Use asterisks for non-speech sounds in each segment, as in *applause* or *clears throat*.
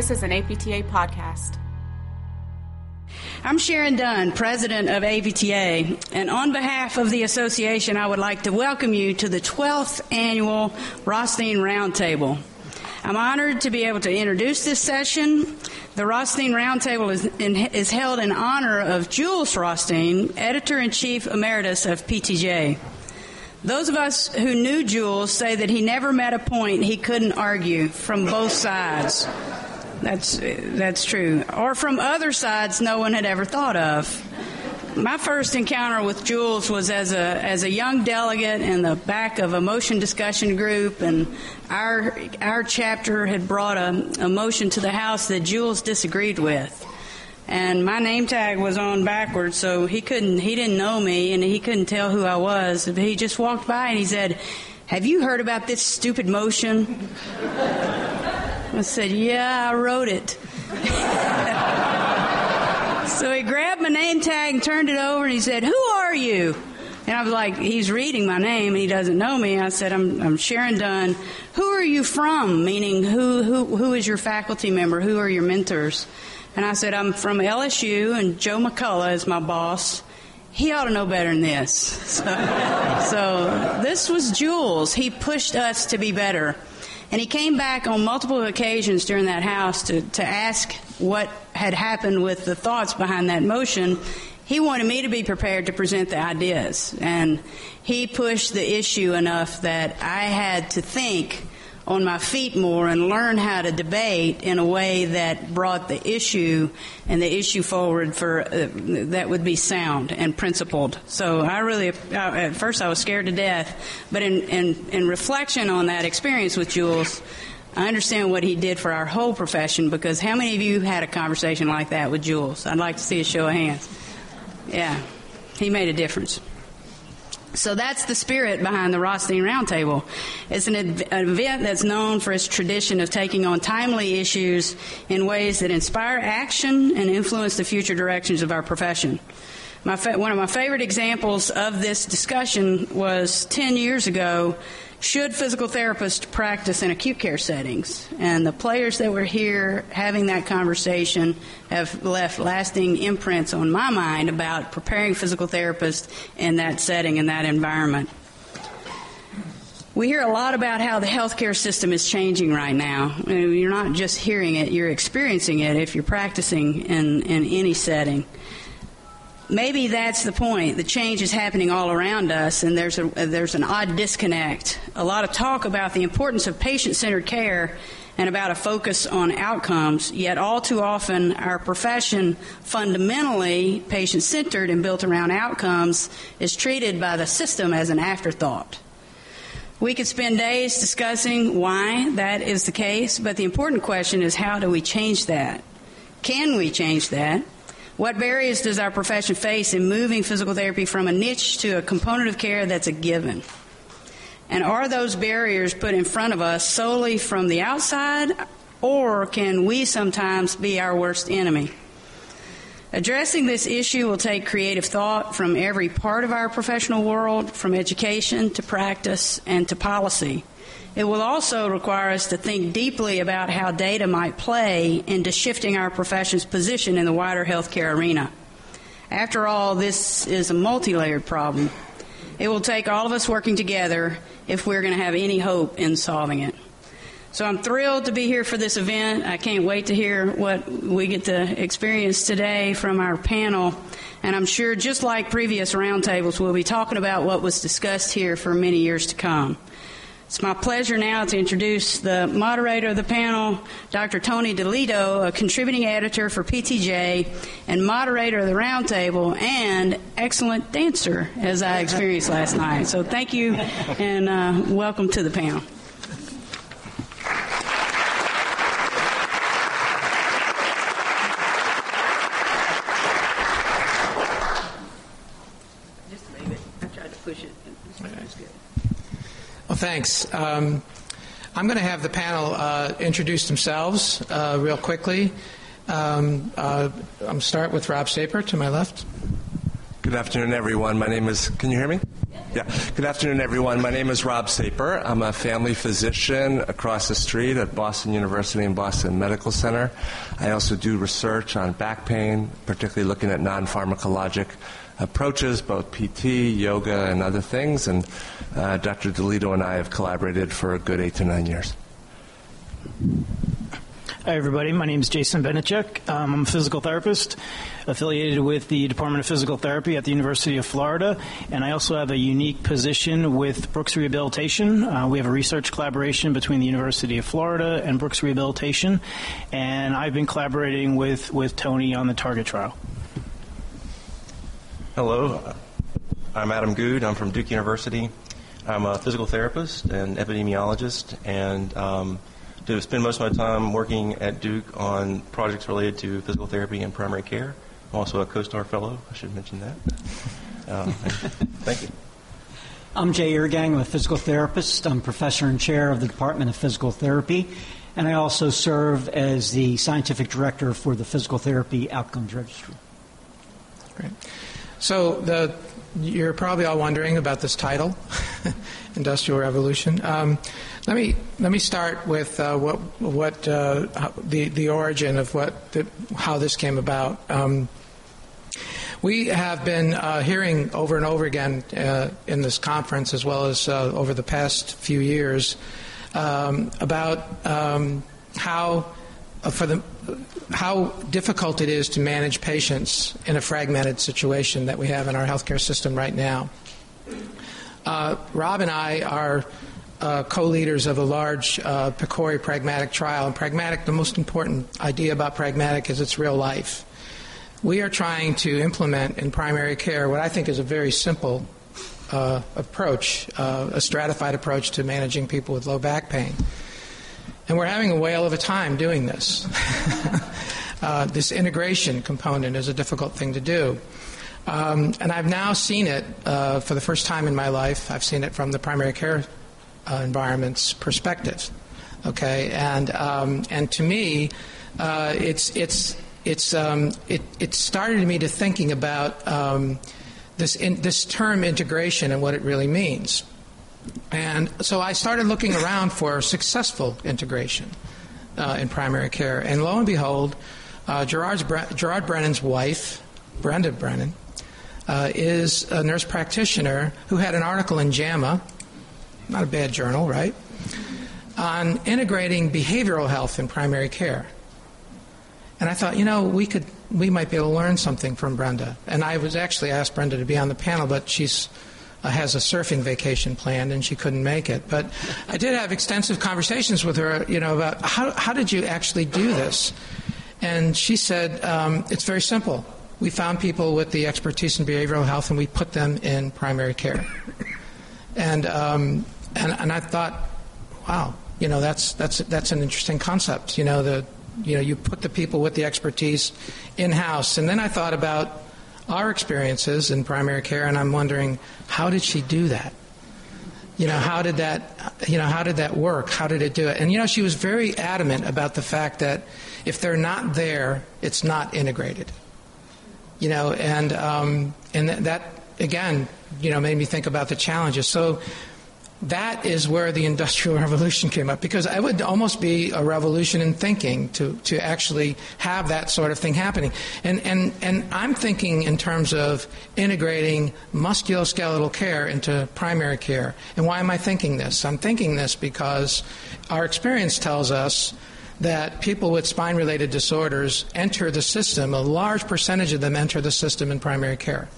This is an APTA podcast. I'm Sharon Dunn, president of APTA, and on behalf of the association, I would like to welcome you to the 12th annual Rothstein Roundtable. I'm honored to be able to introduce this session. The Rothstein Roundtable is, in, is held in honor of Jules Rothstein, editor in chief emeritus of PTJ. Those of us who knew Jules say that he never met a point he couldn't argue from both sides. That's that's true. Or from other sides no one had ever thought of. My first encounter with Jules was as a as a young delegate in the back of a motion discussion group, and our our chapter had brought a, a motion to the House that Jules disagreed with and my name tag was on backwards, so he couldn't, he didn't know me, and he couldn't tell who I was. He just walked by and he said, "Have you heard about this stupid motion?" I said, "Yeah, I wrote it." *laughs* so he grabbed my name tag and turned it over, and he said, "Who are you?" And I was like, he's reading my name and he doesn't know me. I said, I'm, I'm Sharon Dunn. Who are you from? Meaning, who, who, who is your faculty member? Who are your mentors? And I said, I'm from LSU, and Joe McCullough is my boss. He ought to know better than this. *laughs* So, so this was Jules. He pushed us to be better. And he came back on multiple occasions during that house to, to ask what had happened with the thoughts behind that motion. He wanted me to be prepared to present the ideas. And he pushed the issue enough that I had to think on my feet more and learn how to debate in a way that brought the issue and the issue forward for uh, that would be sound and principled. So I really, uh, at first I was scared to death, but in, in, in reflection on that experience with Jules, I understand what he did for our whole profession because how many of you had a conversation like that with Jules? I'd like to see a show of hands. Yeah, he made a difference. So that's the spirit behind the Rothstein Roundtable. It's an, an, event that's known for its tradition of taking on timely issues in ways that inspire action and influence the future directions of our profession. Fa- one of my favorite examples of this discussion was 10 years ago should physical therapists practice in acute care settings? And the players that were here having that conversation have left lasting imprints on my mind about preparing physical therapists in that setting, in that environment. We hear a lot about how the healthcare system is changing right now. You're not just hearing it, you're experiencing it if you're practicing in, in any setting maybe that's the point. The change is happening all around us, and there's a there's an odd disconnect. A lot of talk about the importance of patient-centered care and about a focus on outcomes. Yet, all too often, our profession, fundamentally patient-centered and built around outcomes, is treated by the system as an afterthought. We could spend days discussing why that is the case, but the important question is how do we change that? Can we change that? What barriers does our profession face in moving physical therapy from a niche to a component of care that's a given? And are those barriers put in front of us solely from the outside, or can we sometimes be our worst enemy? Addressing this issue will take creative thought from every part of our professional world, from education to practice and to policy. It will also require us to think deeply about how data might play into shifting our profession's position in the wider healthcare arena. After all, this is a multi layered problem. It will take all of us working together if we're going to have any hope in solving it. So I'm thrilled to be here for this event. I can't wait to hear what we get to experience today from our panel. And I'm sure, just like previous roundtables, we'll be talking about what was discussed here for many years to come. It's my pleasure now to introduce the moderator of the panel, Dr. Tony Delitto, a contributing editor for PTJ and moderator of the roundtable and excellent dancer, as I experienced last night. So thank you and uh, welcome to the panel. Thanks. Um, I'm going to have the panel uh, introduce themselves uh, real quickly. Um, uh, I'm start with Rob Saper to my left. Good afternoon, everyone. My name is. Can you hear me? Yeah. Good afternoon, everyone. My name is Rob Saper. I'm a family physician across the street at Boston University and Boston Medical Center. I also do research on back pain, particularly looking at non pharmacologic approaches, both PT, yoga, and other things. And uh, Dr. Delitto and I have collaborated for a good eight to nine years. Hi, everybody. My name is Jason Beneciuk. Um, I'm a physical therapist affiliated with the Department of Physical Therapy at the University of Florida, and I also have a unique position with Brooks Rehabilitation. Uh, we have a research collaboration between the University of Florida and Brooks Rehabilitation, and I've been collaborating with, with Tony on the Target trial. Hello, I'm Adam Goode. I'm from Duke University. I'm a physical therapist and epidemiologist, and um, to spend most of my time working at Duke on projects related to physical therapy and primary care. I'm also a CoStar Fellow. I should mention that. Uh, *laughs* thank you. I'm Jay Irrgang. I'm a physical therapist. I'm professor and chair of the Department of Physical Therapy, and I also serve as the scientific director for the Physical Therapy Outcomes Registry. Great. So the, you're probably all wondering about this title, *laughs* Industrial Revolution. Um, let me let me start with uh, what what uh, the the origin of what the, how this came about. Um, we have been uh, hearing over and over again uh, in this conference, as well as uh, over the past few years, um, about um, how uh, for the how difficult it is to manage patients in a fragmented situation that we have in our healthcare system right now. Rob and I are uh, co-leaders of a large uh, PCORI pragmatic trial. And pragmatic, the most important idea about pragmatic is it's real life. We are trying to implement in primary care what I think is a very simple uh, approach, uh, a stratified approach to managing people with low back pain. And we're having a whale of a time doing this. *laughs* Uh, this integration component is a difficult thing to do. Um, and I've now seen it uh, for the first time in my life. I've seen it from the primary care uh, environment's perspective. Okay, and um, and to me, uh, it's it's it's um, it it started me to thinking about um, this in, this term integration and what it really means. And so I started looking around for successful integration uh, in primary care, and lo and behold, uh, Bre- Gerard Brennan's wife, Brenda Brennan, uh, is a nurse practitioner who had an article in JAMA not a bad journal, right? On integrating behavioral health in primary care. And I thought, you know, we could, we might be able to learn something from Brenda. And I was actually asked Brenda to be on the panel, but she's has a surfing vacation planned and she couldn't make it. But I did have extensive conversations with her, you know, about how how did you actually do this? And she said, um, it's very simple. We found people with the expertise in behavioral health and we put them in primary care. And um, and, and I thought, wow, you know, that's that's that's an interesting concept. You know, the you know you put the people with the expertise in house, and then I thought about our experiences in primary care, and I'm wondering how did she do that? You know, how did that you know how did that work? How did it do it? And you know, she was very adamant about the fact that if they're not there, it's not integrated. You know, and um, and that again, you know, made me think about the challenges. So that is where the Industrial Revolution came up because it would almost be a revolution in thinking to, to actually have that sort of thing happening. And, and, and I'm thinking in terms of integrating musculoskeletal care into primary care. And why am I thinking this? I'm thinking this because our experience tells us that people with spine related disorders enter the system, a large percentage of them enter the system in primary care.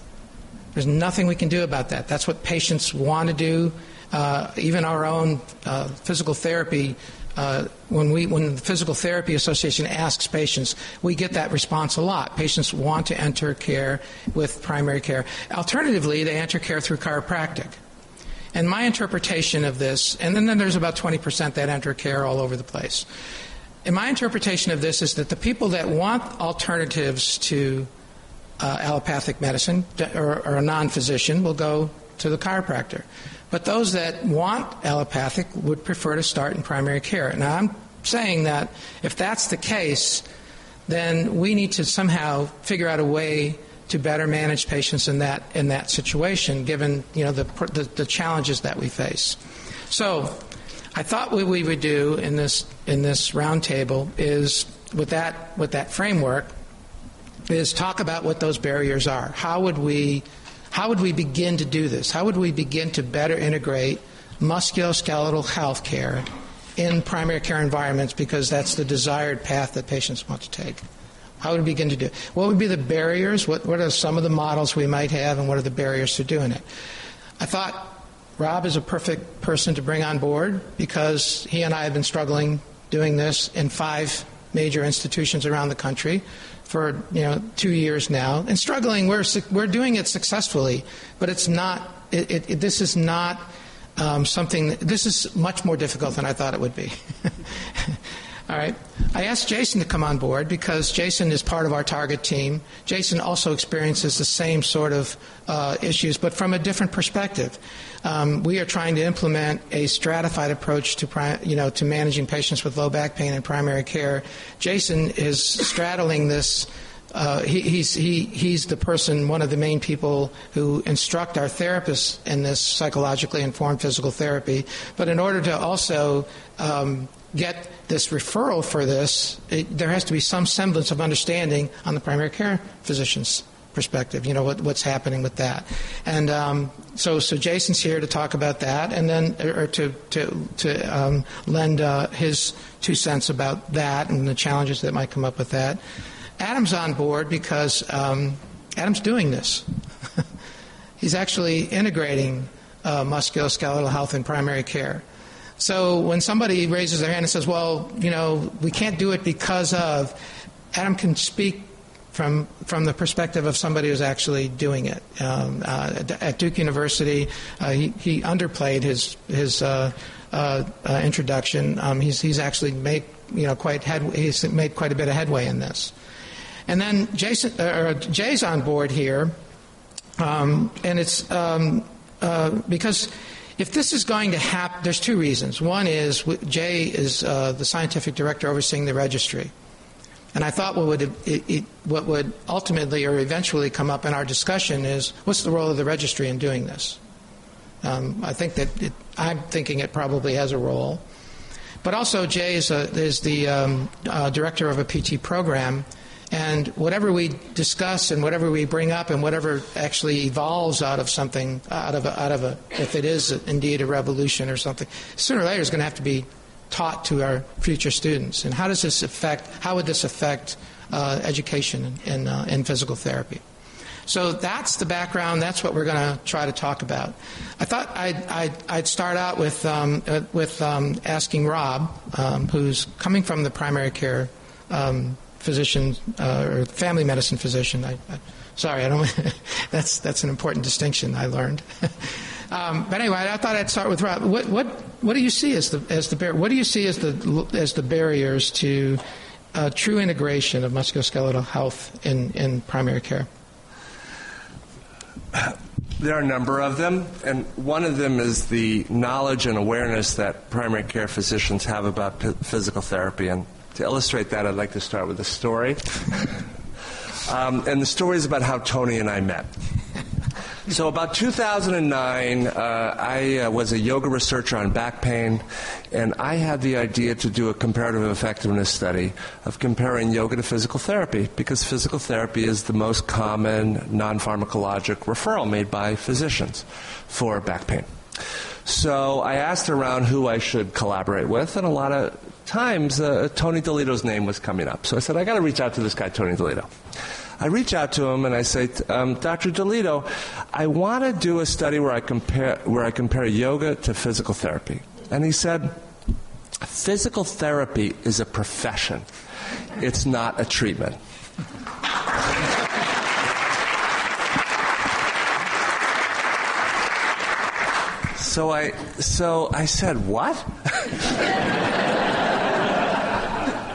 There's nothing we can do about that. That's what patients want to do uh, even our own uh, physical therapy. Uh, when we when the Physical Therapy Association asks patients, we get that response a lot. Patients want to enter care with primary care. Alternatively, they enter care through chiropractic. And my interpretation of this, and then, then there's about 20% that enter care all over the place. And my interpretation of this is that the people that want alternatives to uh, allopathic medicine or, or a non physician will go to the chiropractor. But those that want allopathic would prefer to start in primary care. Now, I'm saying that if that's the case, then we need to somehow figure out a way to better manage patients in that in that situation, given you know the the, the challenges that we face. So, I thought what we would do in this in this roundtable is with that with that framework is talk about what those barriers are. How would we how would we begin to do this? How would we begin to better integrate musculoskeletal health care in primary care environments because that's the desired path that patients want to take? How would we begin to do it? What would be the barriers? What, what are some of the models we might have, and what are the barriers to doing it? I thought Rob is a perfect person to bring on board because he and I have been struggling doing this in five major institutions around the country for you know two years now and struggling. We're we're doing it successfully, but it's not. It, it, it, this is not um, something. This is much more difficult than I thought it would be. *laughs* All right. I asked Jason to come on board because Jason is part of our target team. Jason also experiences the same sort of uh, issues, but from a different perspective. Um, we are trying to implement a stratified approach to, pri- you know, to managing patients with low back pain in primary care. Jason is straddling this. Uh, he, he's, he, he's the person, one of the main people who instruct our therapists in this psychologically informed physical therapy. But in order to also um, get this referral for this, it, there has to be some semblance of understanding on the primary care physician's perspective. You know what, what's happening with that, and um, so so Jason's here to talk about that, and then or to to to um, lend uh, his two cents about that and the challenges that might come up with that. Adam's on board because um, Adam's doing this. *laughs* He's actually integrating uh, musculoskeletal health in primary care. So when somebody raises their hand and says, well, you know, we can't do it because of, Adam can speak from from the perspective of somebody who's actually doing it. Um, uh, at Duke University, uh, he, he, underplayed his his uh, uh, uh introduction. Um, he's he's actually made you know quite head he's made quite a bit of headway in this. And then Jason or Jay's on board here, um, and it's um, uh, because if this is going to happen, there's two reasons. One is Jay is uh, the scientific director overseeing the registry. And I thought what would, it, it, what would ultimately or eventually come up in our discussion is what's the role of the registry in doing this? Um, I think that it, I'm thinking it probably has a role. But also, Jay is, a, is the um, uh, director of a PT program and whatever we discuss and whatever we bring up and whatever actually evolves out of something, out of a, out of a if it is indeed a revolution or something, sooner or later is going to have to be taught to our future students. And how does this affect, how would this affect uh, education in, uh, in physical therapy? So that's the background. That's what we're going to try to talk about. I thought I'd, I'd, I'd start out with, um, uh, with um, asking Rob, um, who's coming from the primary care um, physician uh, or family medicine physician. I, I, sorry, I don't. *laughs* that's that's an important distinction I learned. *laughs* um, but anyway, I thought I'd start with Rob. What what what do you see as the as the bar- what do you see as the as the barriers to uh, true integration of musculoskeletal health in in primary care? There are a number of them, and one of them is the knowledge and awareness that primary care physicians have about p- physical therapy and to illustrate that, I'd like to start with a story. *laughs* um, and the story is about how Tony and I met. So, about 2009, uh, I uh, was a yoga researcher on back pain, and I had the idea to do a comparative effectiveness study of comparing yoga to physical therapy because physical therapy is the most common non pharmacologic referral made by physicians for back pain. So I asked around who I should collaborate with, and a lot of times uh, Tony Delitto's name was coming up. So I said, I got to reach out to this guy, Tony Delitto. I reach out to him and I say, um, Dr. Delitto, I want to do a study where I compare where I compare yoga to physical therapy. And he said, physical therapy is a profession. It's not a treatment. So I, so I said, what? *laughs*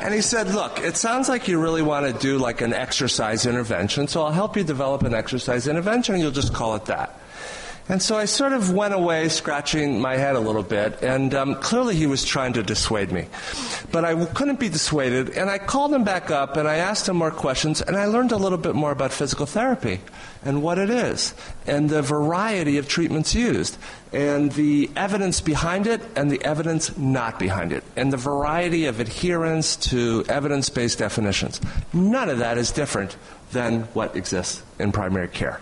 and he said, look, it sounds like you really want to do like an exercise intervention, so I'll help you develop an exercise intervention, and you'll just call it that. And so I sort of went away scratching my head a little bit, and um, clearly he was trying to dissuade me. But I couldn't be dissuaded, and I called him back up and I asked him more questions, and I learned a little bit more about physical therapy and what it is, and the variety of treatments used, and the evidence behind it and the evidence not behind it, and the variety of adherence to evidence based definitions. None of that is different than what exists in primary care.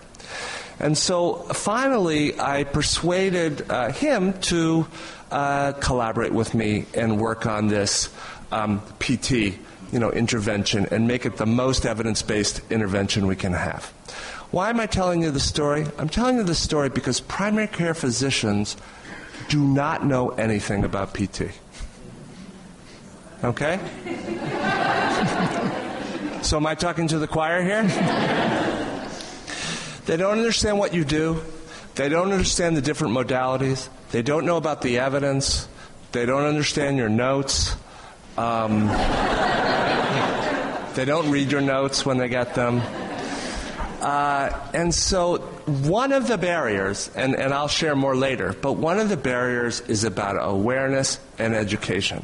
And so finally, I persuaded uh, him to uh, collaborate with me and work on this um, PT, you know, intervention and make it the most evidence-based intervention we can have. Why am I telling you the story? I'm telling you the story because primary care physicians do not know anything about PT. Okay? so am I talking to the choir here? They don't understand what you do. They don't understand the different modalities. They don't know about the evidence. They don't understand your notes. Um, *laughs* they don't read your notes when they get them. Uh, and so, one of the barriers, and, and I'll share more later, but one of the barriers is about awareness and education.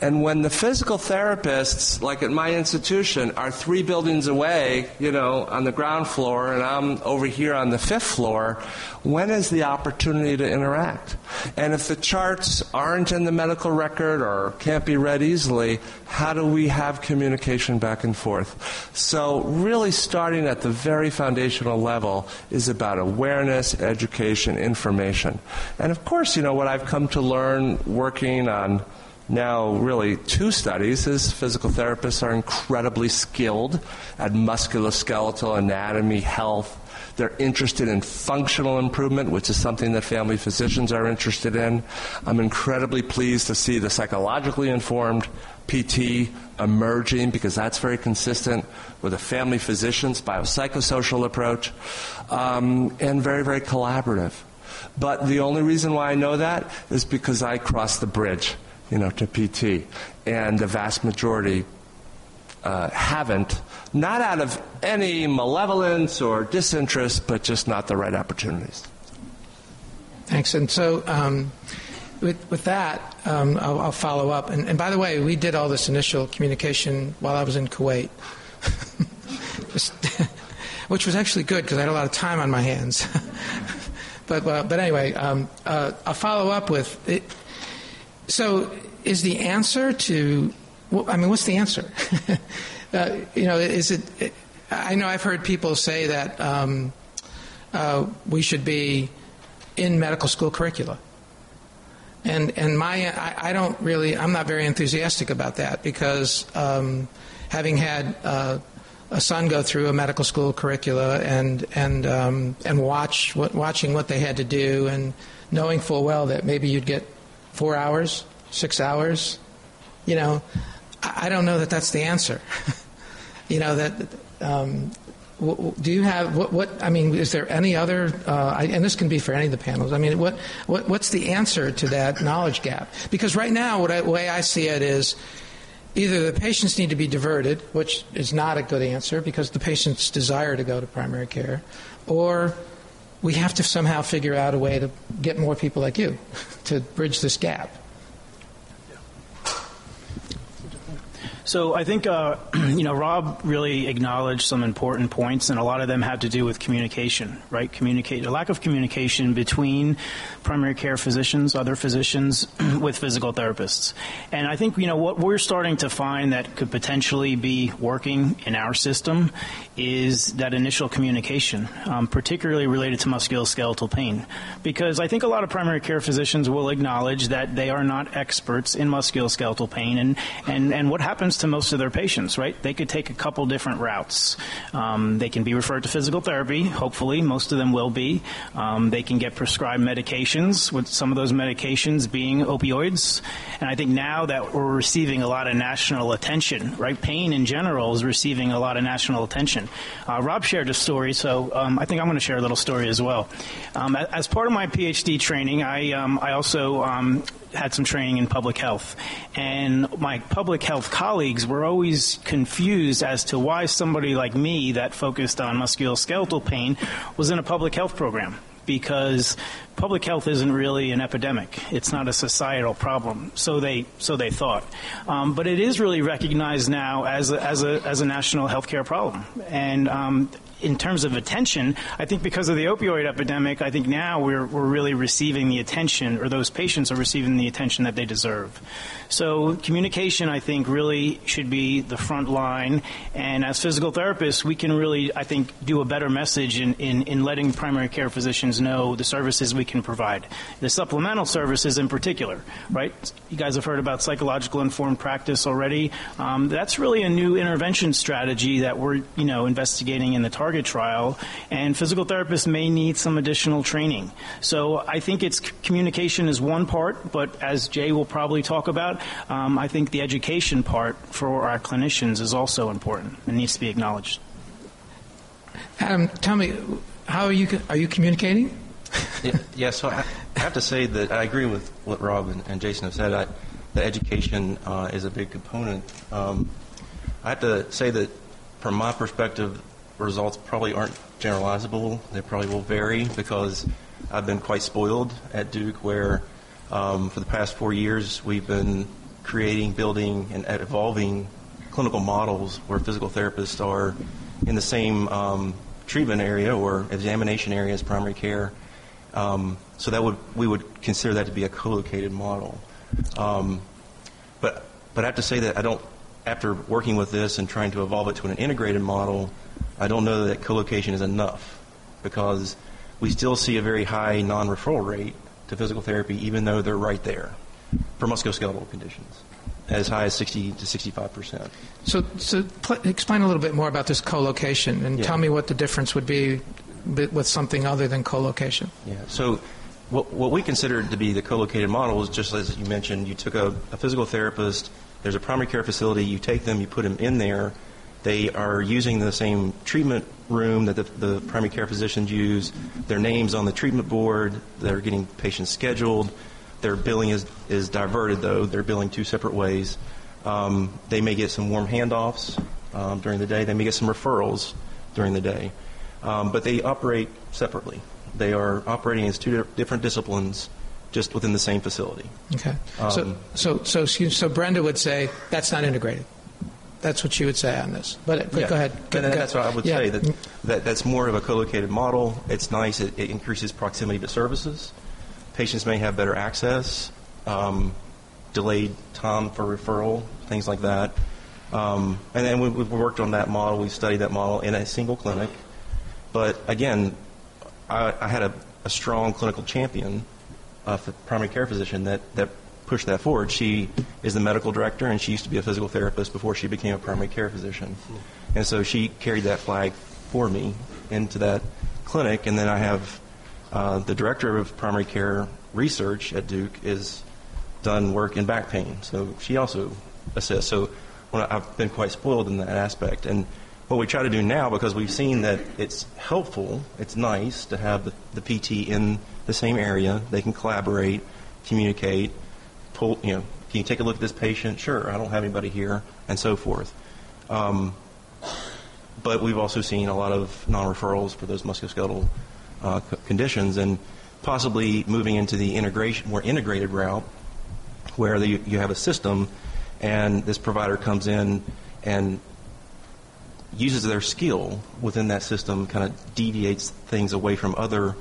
And when the physical therapists, like at my institution, are three buildings away, you know, on the ground floor, and I'm over here on the fifth floor, when is the opportunity to interact? And if the charts aren't in the medical record or can't be read easily, how do we have communication back and forth? So, really starting at the very foundational level is about awareness, education, information. And of course, you know, what I've come to learn working on now really two studies. Is physical therapists are incredibly skilled at musculoskeletal anatomy health. They're interested in functional improvement which is something that family physicians are interested in. I'm incredibly pleased to see the psychologically informed pt emerging because that's very consistent with a family physician's biopsychosocial approach um, and very very collaborative. But the only reason why i know that is because i crossed the bridge you know, to PT. And the vast majority uh, haven't, not out of any malevolence or disinterest, but just not the right opportunities. Thanks. And so, um, with, with that, um, I'll, I'll, follow up. And, and, by the way, we did all this initial communication while I was in Kuwait, *laughs* *laughs* which was actually good because I had a lot of time on my hands. *laughs* but, uh, but anyway, um, uh, I'll follow up with it, so, is the answer to? I mean, what's the answer? *laughs* uh, you know, is it? I know I've heard people say that um, uh, we should be in medical school curricula, and and my I, I, don't really I'm not very enthusiastic about that because um, having had uh, a son go through a medical school curricula and and um, and watch what, watching what they had to do and knowing full well that maybe you'd get four hours, six hours. You know, I, don't know that that's the answer. *laughs* you know that. Um, do you have what, what, I mean? Is there any other? Uh, I, and this can be for any of the panels. I mean, what, what what's the answer to that knowledge gap? Because right now, what I, the way I see it is, either the patients need to be diverted, which is not a good answer because the patients desire to go to primary care, or we have to somehow figure out a way to get more people like you *laughs* to bridge this gap. So I think uh, *clears throat* you know Rob really acknowledged some important points, and a lot of them have to do with communication, right? Communicate a lack of communication between primary care physicians, other physicians, *clears throat* with physical therapists, and I think you know what we're starting to find that could potentially be working in our system is that initial communication, um, particularly related to musculoskeletal pain, because I think a lot of primary care physicians will acknowledge that they are not experts in musculoskeletal pain, and and and what happens happens to most of their patients, right? They could take a couple different routes. Um, they can be referred to physical therapy, hopefully, most of them will be. Um, they can get prescribed medications, with some of those medications being opioids. And I think now that we're receiving a lot of national attention, right? Pain in general is receiving a lot of national attention. Uh, Rob shared a story, so um, I think I'm going to share a little story as well. Um, as part of my PhD training, I, um, I also um, had some training in public health. And my public health colleagues were always confused as to why somebody like me that focused on musculoskeletal pain was in a public health program because public health isn't really an epidemic. It's not a societal problem. So they so they thought, um, but it is really recognized now as a, as a as a national healthcare problem. And um, in terms of attention, I think because of the opioid epidemic, I think now we're, we're really receiving the attention, or those patients are receiving the attention that they deserve. So communication, I think, really should be the front line. And as physical therapists, we can really, I think, do a better message in, in, in letting primary care physicians know the services we can provide. The supplemental services in particular, right? You guys have heard about psychological informed practice already. Um, that's really a new intervention strategy that we're, you know, investigating in the target trial, and physical therapists may need some additional training. So I think it's communication is one part, but as Jay will probably talk about, um, I think the education part for our clinicians is also important and needs to be acknowledged. Adam, tell me, how are you are you communicating? yeah, yeah, so I, I, have to say that I agree with what Rob and, and Jason have said. I, the education uh, is a big component. Um, I have to say that from my perspective, results probably aren't generalizable. They probably will vary because I've been quite spoiled at Duke, where um, for the past four years we've been creating, building, and evolving clinical models where physical therapists are in the same um, treatment area or examination area as primary care. Um, so that would we would consider that to be a co-located model. Um, but but I have to say that I don't. After working with this and trying to evolve it to an integrated model, I don't know that co-location is enough because we still see a very high non-referral rate to physical therapy, even though they're right there for musculoskeletal conditions, as high as 60 to 65 percent. So, so pl- explain a little bit more about this co-location and yeah. tell me what the difference would be with something other than co-location. Yeah. So. What, what we consider to be the co-located model is just as you mentioned, you took a, a physical therapist, there's a primary care facility, you take them, you put them in there, they are using the same treatment room that the, the primary care physicians use. Their names on the treatment board. They're getting patients scheduled. Their billing is, is diverted, though. They're billing two separate ways. Um, they may get some warm handoffs um, during the day. They may get some referrals during the day. Um, but they operate separately. They are operating as two different disciplines just within the same facility. Okay. so, um, so, so, so Brenda would say that's not integrated. That's what you would say on this. But, but yeah. go ahead. Go, and that's what I would yeah. say. That, that that's more of a co-located model. It's nice. It, it increases proximity to services. Patients may have better access, um, delayed time for referral, things like that. Um, and then we, we've worked on that model. We studied that model in a single clinic. But again, I, I had a, a, strong clinical champion, a primary care physician that, that push that forward. She is the medical director, and she used to be a physical therapist before she became a primary care physician. And so she carried that flag for me into that clinic. And then I have uh, the director of primary care research at Duke is done work in back pain, so she also assists. So I've been quite spoiled in that aspect. And what we try to do now, because we've seen that it's helpful, it's nice to have the, the PT in the same area. They can collaborate, communicate, pull, you know, can you take a look at this patient? Sure, I don't have anybody here, and so forth. Um, but we've also seen a lot of non-referrals for those musculoskeletal uh, conditions, and possibly moving into the integration, more integrated route, where the, you have a system, and this provider comes in and uses their skill within that system, kind of deviates things away from other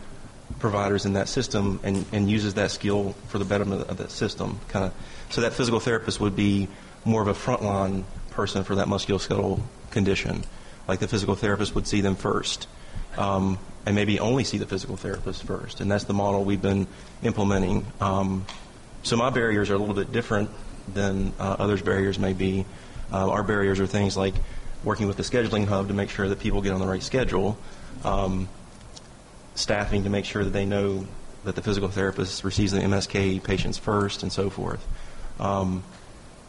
providers in that system and, and uses that skill for the betterment of that system. Kind of, so that physical therapist would be more of a frontline person for that musculoskeletal condition. Like the physical therapist would see them first, um, and maybe only see the physical therapist first. And that's the model we've been implementing. Um, so my barriers are a little bit different than uh, others' barriers may be. Uh, our barriers are things like working with the scheduling hub to make sure that people get on the right schedule. Um, staffing to make sure that they know that the physical therapist receives the MSK patients first and so forth. Um,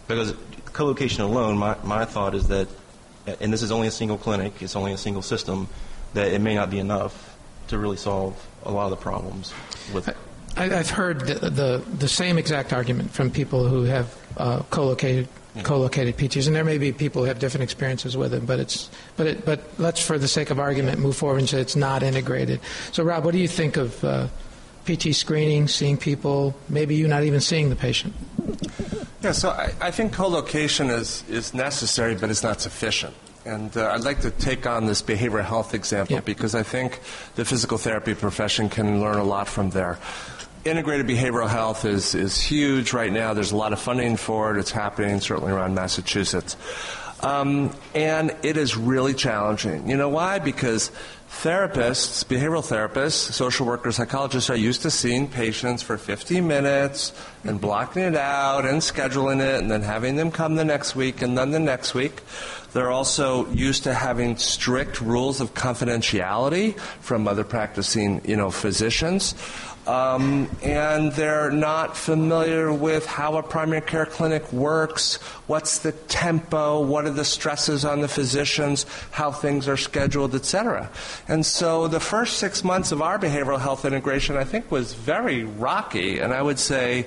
because co-location alone, my, my thought is that, and this is only a single clinic, it's only a single system, that it may not be enough to really solve a lot of the problems with. I, have heard the, the, the same exact argument from people who have uh, co-located co-located PTs, and there may be people who have different experiences with it, but it's but it, but let's for the sake of argument move forward and say it's not integrated. So, Rob, what do you think of uh, PT screening, seeing people, maybe you not even seeing the patient. Yeah, so I, I think co-location is, is necessary, but it's not sufficient. And uh, I'd like to take on this behavioral health example Yeah. because I think the physical therapy profession can learn a lot from there. Integrated behavioral health is, is huge right now. There's a lot of funding for it. It's happening certainly around Massachusetts. Um, and it is really challenging. You know why? Because therapists, behavioral therapists, social workers, psychologists are used to seeing patients for 15 minutes and blocking it out and scheduling it and then having them come the next week and then the next week. They're also used to having strict rules of confidentiality from other practicing, you know, physicians. Um, and they're not familiar with how a primary care clinic works, what's the tempo, what are the stresses on the physicians, how things are scheduled, etc. And so the first six months of our behavioral health integration, I think, was very rocky, and I would say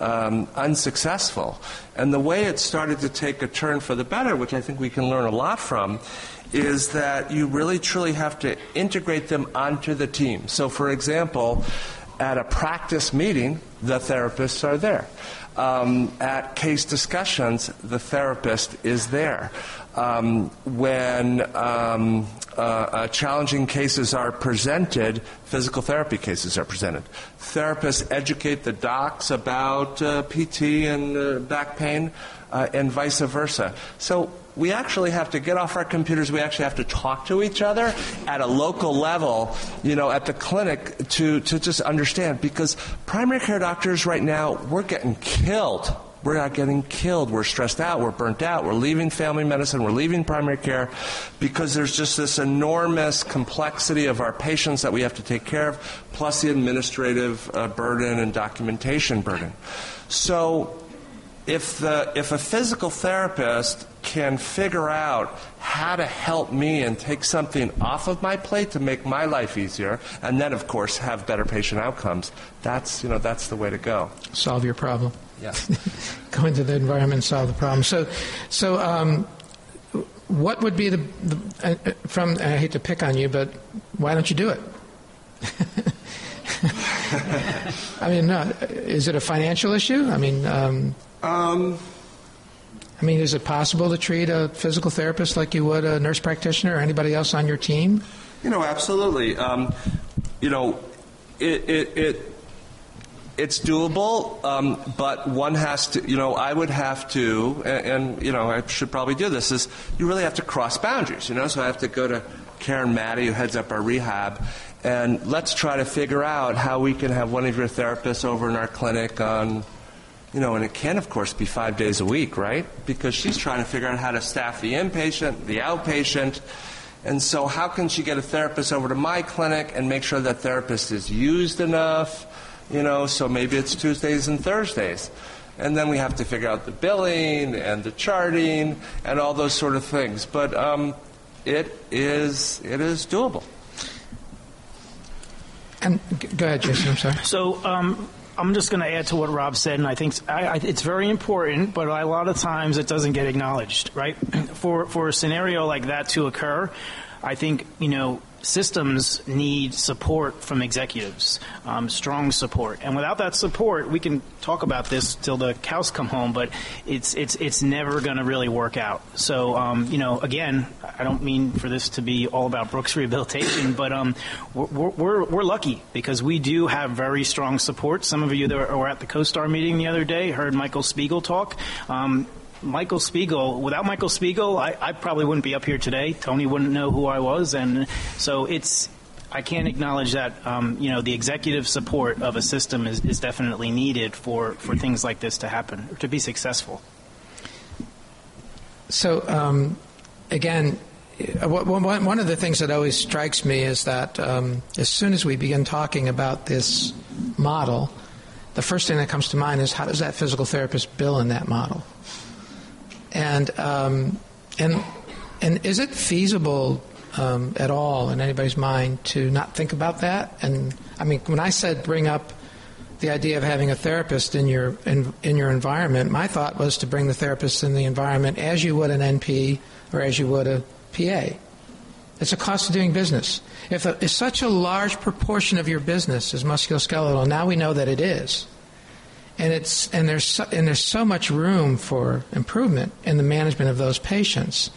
um, unsuccessful. And the way it started to take a turn for the better, which I think we can learn a lot from, is that you really truly have to integrate them onto the team. So, for example, at a practice meeting, the therapists are there. Um, at case discussions, the therapist is there. Um, when um, uh, uh, challenging cases are presented, physical therapy cases are presented. Therapists educate the docs about uh, PT and uh, back pain, uh, and vice versa. So we actually have to get off our computers. We actually have to talk to each other at a local level, you know, at the clinic to, to just understand. Because primary care doctors right now, we're getting killed. We're not getting killed. We're stressed out. We're burnt out. We're leaving family medicine. We're leaving primary care because there's just this enormous complexity of our patients that we have to take care of, plus the administrative uh, burden and documentation burden. So if the if a physical therapist can figure out how to help me and take something off of my plate to make my life easier and then of course have better patient outcomes that's you know that's the way to go Solve your problem. yeah *laughs* Go into the environment and solve the problem. So, so um, what would be the, the uh, uh, from? I hate to pick on you, but why don't you do it? *laughs* I mean, no, is it a financial issue? I mean, um, um, I mean, is it possible to treat a physical therapist like you would a nurse practitioner or anybody else on your team? You know, absolutely. Um, you know, it, it, it it's doable, um, but one has to. You know, I would have to, and, and you know, I should probably do this. Is you really have to cross boundaries. You know, so I have to go to Karen Matty, who heads up our rehab, and let's try to figure out how we can have one of your therapists over in our clinic on you know, and it can, of course, be five days a week, right? Because she's trying to figure out how to staff the inpatient, the outpatient. And so, how can she get a therapist over to my clinic and make sure that therapist is used enough? You know, so maybe it's Tuesdays and Thursdays. And then we have to figure out the billing and the charting and all those sort of things. But um, it is it is doable. And go ahead, Jason. I'm sorry. So um, I'm just going to add to what Rob said, and I think I, I, it's very important, but a lot of times it doesn't get acknowledged, right? *clears throat* For for a scenario like that to occur, I think you know systems need support from executives, um, strong support, and without that support, we can talk about this till the cows come home, but it's it's it's never going to really work out. So um, you know, again, I don't mean for this to be all about Brooks rehabilitation, but um, we're, we're we're lucky because we do have very strong support. Some of you that were at the CoStar meeting the other day heard Michael Spigel talk. Michael Spigel, without Michael Spigel, I, I probably wouldn't be up here today. Tony wouldn't know who I was. And so it's, I can't acknowledge that, um, you know, the executive support of a system is, is definitely needed for, for things like this to happen, or to be successful. So, um, again, uh, one of the things that always strikes me is that um, as soon as we begin talking about this model, the first thing that comes to mind is how does that physical therapist bill in that model? And um, and and is it feasible um, at all in anybody's mind to not think about that? And I mean, when I said bring up the idea of having a therapist in your in, in your environment, my thought was to bring the therapist in the environment as you would an NP or as you would a PA. It's a cost of doing business. If, a, if such a large proportion of your business is musculoskeletal, now we know that it is, and it's and there's so, and there's so much room for improvement in the management of those patients.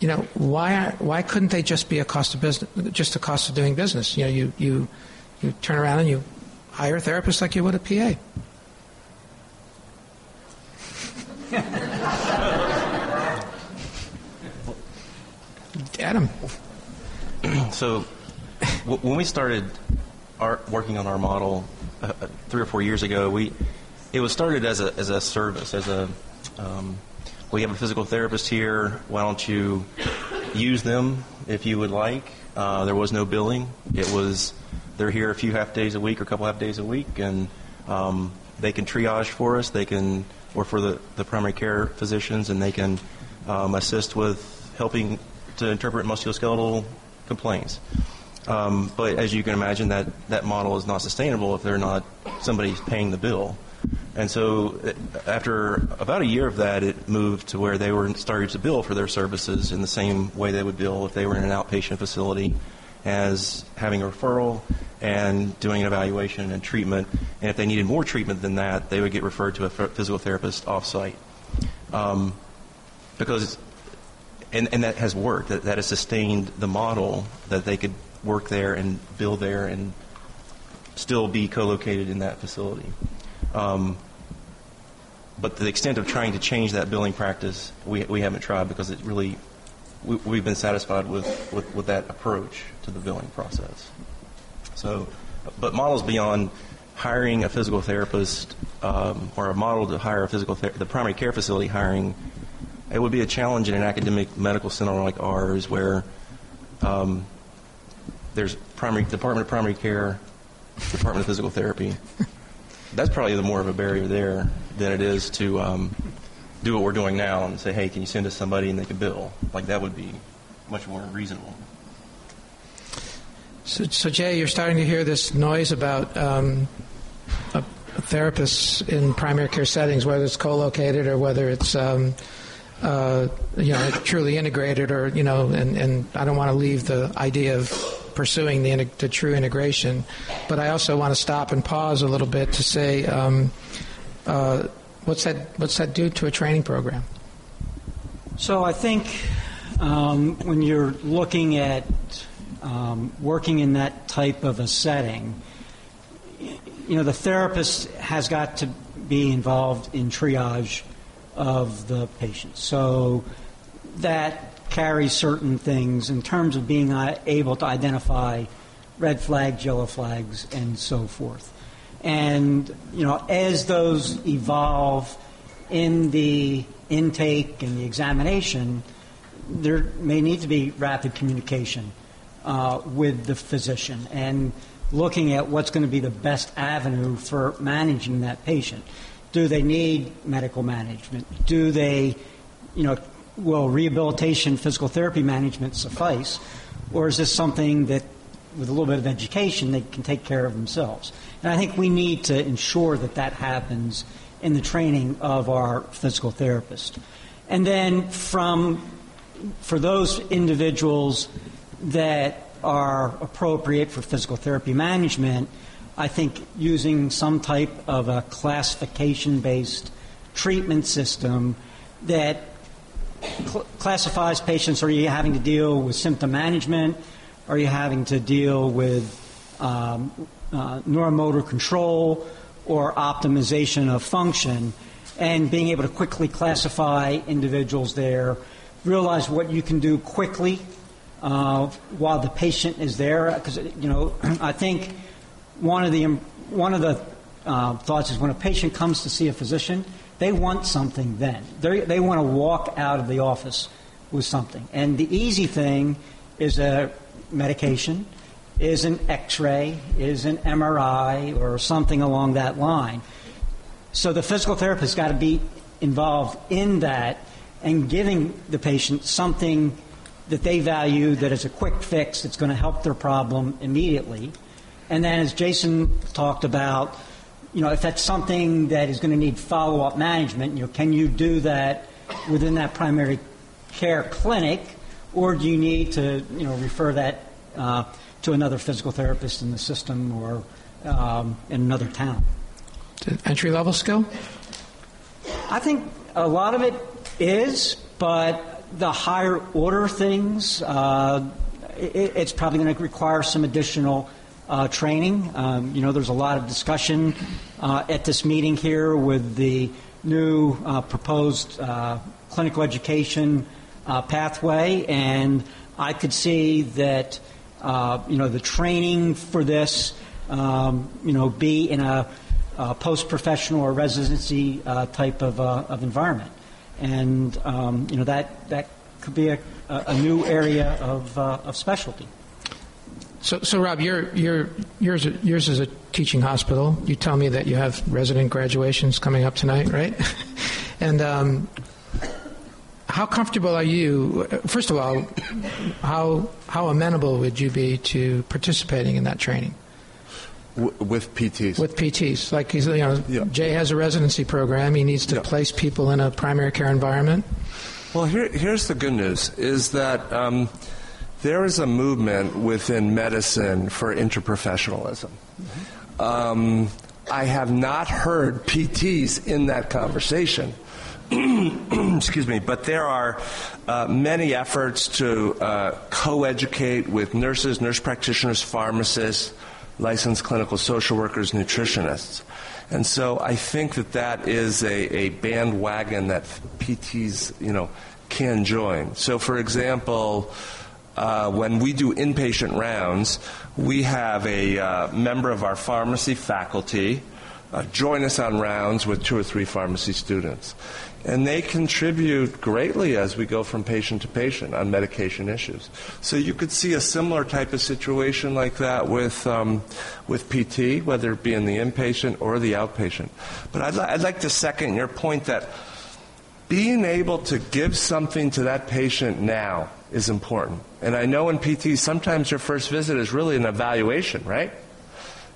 You know, why why couldn't they just be a cost of business, just a cost of doing business? You know, you you you turn around and you hire a therapist like you would a PA. Adam. *laughs* so, when we started our, working on our model uh, three or four years ago, we it was started as a as a service, as a um, we have a physical therapist here. Why don't you use them if you would like? Uh, there was no billing. It was they're here a few half days a week or a couple half days a week, and um, they can triage for us. They can, or for the, the primary care physicians, and they can um, assist with helping to interpret musculoskeletal complaints. Um, but as you can imagine, that, that model is not sustainable if they're not somebody's paying the bill. And so, uh, after about a year of that, it moved to where they were starting to bill for their services in the same way they would bill if they were in an outpatient facility, as having a referral and doing an evaluation and treatment. And if they needed more treatment than that, they would get referred to a physical therapist offsite. Um, because and, and that has worked. That, that has sustained the model that they could work there and build there and still be co-located in that facility. Um, but the extent of trying to change that billing practice, we, we haven't tried because it really, we, have been satisfied with, with, with, that approach to the billing process. So, but models beyond hiring a physical therapist um, or a model to hire a physical ther- the primary care facility hiring it would be a challenge in an academic medical center like ours where um, there's primary Department of Primary Care, Department of Physical Therapy. That's probably the more of a barrier there than it is to um, do what we're doing now and say, hey, can you send us somebody and they can bill? Like that would be much more reasonable. So, so Jay, you're starting to hear this noise about um, therapists in primary care settings, whether it's co-located or whether it's um, uh, you know, truly integrated, or you know, and, and I don't want to leave the idea of pursuing the, the true integration, but I also want to stop and pause a little bit to say, um, uh, what's that? What's that do to a training program? So I think um, when you're looking at um, working in that type of a setting, you know, the therapist has got to be involved in triage of the patient. So that carries certain things in terms of being able to identify red flags, yellow flags, and so forth. And, you know, as those evolve in the intake and the examination, there may need to be rapid communication uh, with the physician and looking at what's going to be the best avenue for managing that patient. Do they need medical management? Do they, you know, will rehabilitation, physical therapy management suffice? Or is this something that, with a little bit of education, they can take care of themselves? And I think we need to ensure that that happens in the training of our physical therapist. And then from, for those individuals that are appropriate for physical therapy management, I think using some type of a classification based treatment system that cl- classifies patients. Are you having to deal with symptom management? Are you having to deal with um, uh, neuromotor control or optimization of function? And being able to quickly classify individuals there, realize what you can do quickly uh, while the patient is there. Because, you know, *clears throat* I think one of the one of the uh, thoughts is when a patient comes to see a physician, they want something then. They they want to walk out of the office with something, and the easy thing is a medication, is an X-ray, is an MRI, or something along that line. So the physical therapist got to be involved in that and giving the patient something that they value that is a quick fix that's going to help their problem immediately and then, as Jason talked about, you know, if that's something that is going to need follow up management, you know, can you do that within that primary care clinic, or do you need to you know refer that uh, to another physical therapist in the system or um, in another town? Entry level skill? I think a lot of it is, but the higher order things, uh, it, it's probably going to require some additional uh, training. Um, you know, there's a lot of discussion uh, at this meeting here with the new uh, proposed uh, clinical education uh, pathway, and I could see that you know the training for this, um, you know, be in a uh, post-professional or residency uh, type of, uh, of environment. And, um, you know, that, that could be a, a new area of, of specialty. So, so Rob, you're, you're, yours, yours is a teaching hospital. You tell me that you have resident graduations coming up tonight, right? *laughs* and um, how comfortable are you? First of all, how how amenable would you be to participating in that training? with PTs. With PTs, like he's, you know, yeah. Jay has a residency program. He needs to yeah. place people in a primary care environment. Well, here, here's the good news: is that um, there is a movement within medicine for interprofessionalism. Um, I have not heard PTs in that conversation. *clears throat* Excuse me, but there are uh, many efforts to uh, co-educate with nurses, nurse practitioners, pharmacists licensed clinical social workers, nutritionists. And so I think that that is a, a bandwagon that PTs, you know, can join. So, for example, uh, when we do inpatient rounds, we have a uh, member of our pharmacy faculty uh, join us on rounds with two or three pharmacy students. And they contribute greatly as we go from patient to patient on medication issues. So you could see a similar type of situation like that with, um, with PT, whether it be in the inpatient or the outpatient. But I'd, li- I'd like to second your point that being able to give something to that patient now is important. And I know in PT, sometimes your first visit is really an evaluation, right?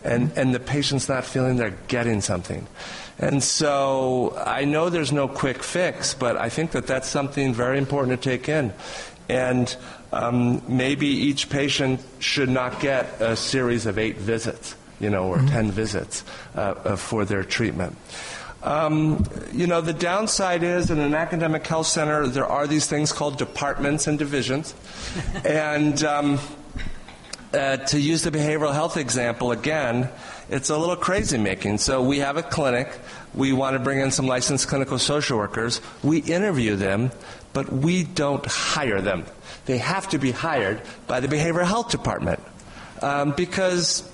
And, and the patient's not feeling they're getting something. And so I know there's no quick fix, but I think that that's something very important to take in. And um, maybe each patient should not get a series of eight visits, you know, or mm-hmm. ten visits uh, uh, for their treatment. Um, you know, the downside is in an academic health center, there are these things called departments and divisions. *laughs* and um, uh, to use the behavioral health example again, it's a little crazy making. So we have a clinic. We want to bring in some licensed clinical social workers. We interview them, but we don't hire them. They have to be hired by the behavioral health department. Um, because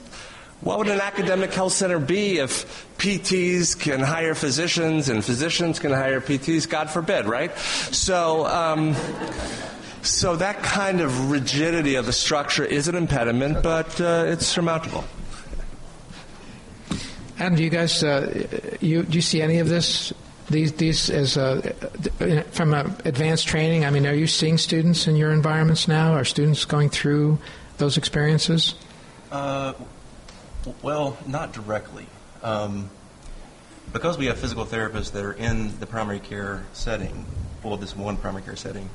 what would an academic health center be if PTs can hire physicians and physicians can hire PTs? God forbid, right? So, um, so that kind of rigidity of the structure is an impediment, but uh, it's surmountable. Adam, do you guys uh, you do you see any of this? These these as uh, from advanced training. I mean, are you seeing students in your environments now? Are students going through those experiences? Well, not directly. Um, because we have physical therapists that are in the primary care setting, well, this one primary care setting,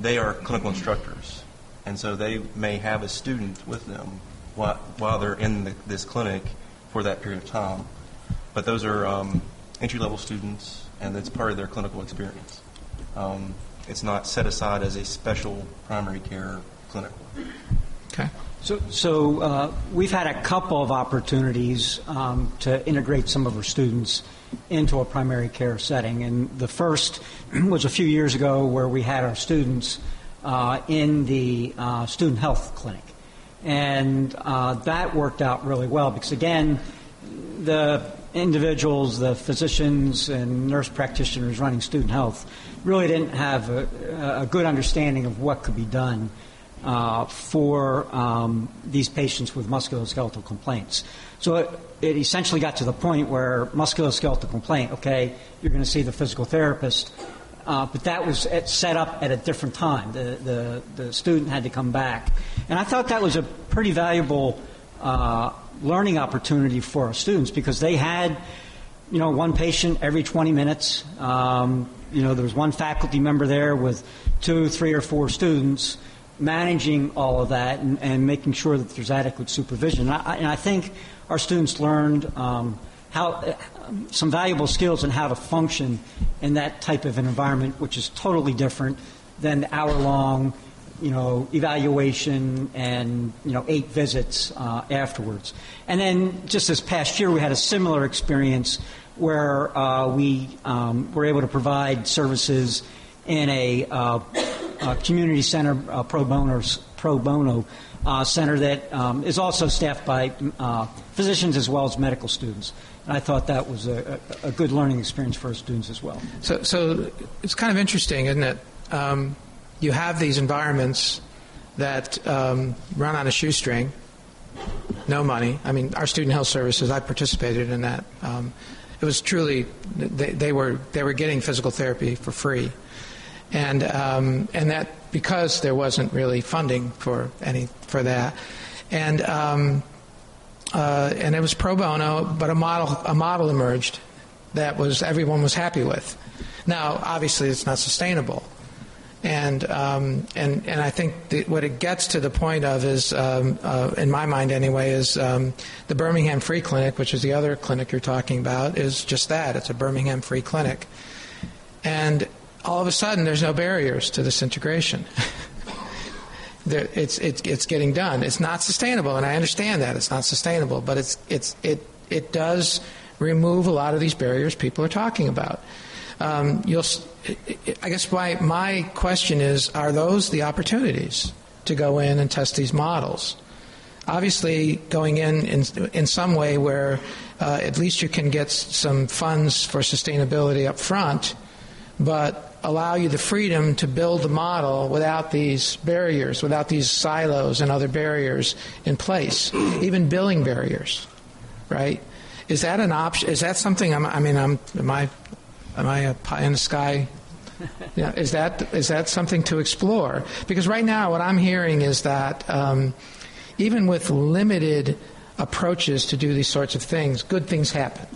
they are clinical instructors. And so they may have a student with them while, while they're in the, this clinic for that period of time. But those are um, entry level students, and it's part of their clinical experience. Um, it's not set aside as a special primary care clinic. Okay. So, so uh, we've had a couple of opportunities um, to integrate some of our students into a primary care setting. And the first *clears throat* was a few years ago where we had our students uh, in the uh, student health clinic. And uh, that worked out really well because, again, the individuals, the physicians and nurse practitioners running student health, really didn't have a, a good understanding of what could be done uh, for um, these patients with musculoskeletal complaints. So it, it, essentially got to the point where musculoskeletal complaint, okay, you're going to see the physical therapist, uh, but that was at, set up at a different time. The, the, the, student had to come back. And I thought that was a pretty valuable uh, learning opportunity for our students because they had you know, one patient every 20 minutes. Um, you know, there was one faculty member there with two, three, or four students managing all of that and, and making sure that there's adequate supervision. And I, and I think our students learned um, how uh, some valuable skills in how to function in that type of an environment, which is totally different than the hour-long, you know, evaluation and you know eight visits uh, afterwards. And then just this past year, we had a similar experience where uh, we um, were able to provide services in a, uh, a community center uh, pro bono, pro bono uh, center that um, is also staffed by uh, physicians as well as medical students. And I thought that was a, a, a, good learning experience for our students as well. So, so it's kind of interesting, isn't it? Um, you have these environments that um, run on a shoestring, no money. I mean, our student health services, I participated in that. Um, it was truly they, they, were they were getting physical therapy for free, and um, and that because there wasn't really funding for any for that, and um, uh, and it was pro bono, but a model a model emerged that was everyone was happy with. Now, obviously, it's not sustainable, and um, and and I think what it gets to the point of is, um, uh, in my mind anyway, is um, the Birmingham Free Clinic, which is the other clinic you're talking about, is just that. It's a Birmingham Free Clinic, and all of a sudden there's no barriers to this integration. *laughs* it's, it's it's getting done. It's not sustainable, and I understand that it's not sustainable, but it's it's it it does remove a lot of these barriers people are talking about. Um, you'll I guess my, my question is are those the opportunities to go in and test these models? Obviously, going in in, in some way where uh, at least you can get some funds for sustainability up front, but allow you the freedom to build the model without these barriers, without these silos and other barriers in place, *clears throat* even billing barriers, right? Is that an option? Is that something? I'm, i mean, I'm, am I Am I a pie in the sky? *laughs* yeah, is that is that something to explore? Because right now, what I'm hearing is that um, even with limited approaches to do these sorts of things, good things happen.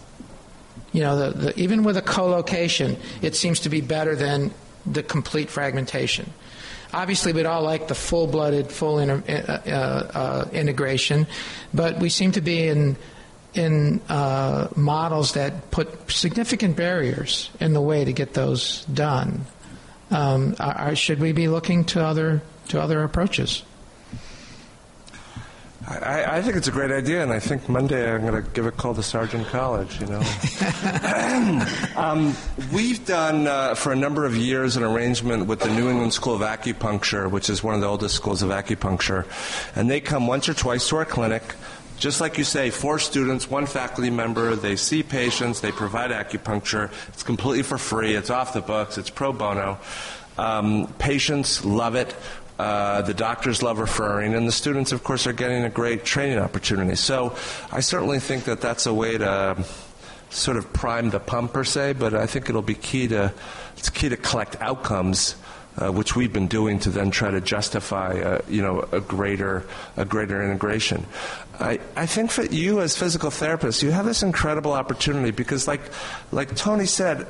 You know, the, the, even with a co-location, it seems to be better than the complete fragmentation. Obviously, we'd all like the full-blooded, full inter, uh, uh, integration, but we seem to be in in uh, models that put significant barriers in the way to get those done. Um, are, should we be looking to other to other approaches? I, I, think it's a great idea, and I think Monday I'm going to give a call to Sargent College. You know, *laughs* um, we've done uh, for a number of years an arrangement with the New England School of Acupuncture, which is one of the oldest schools of acupuncture, and they come once or twice to our clinic just like you say, four students, one faculty member, they see patients, they provide acupuncture. It's completely for free, it's off the books, it's pro bono. Um, patients love it. Uh, the doctors love referring, and the students, of course, are getting a great training opportunity. So I certainly think that that's a way to sort of prime the pump, per se, but I think it'll be key to, it's key to collect outcomes uh, which we've been doing to then try to justify, uh, you know, a greater, a greater integration. I, I think that you as physical therapists, you have this incredible opportunity because, like, like Tony said,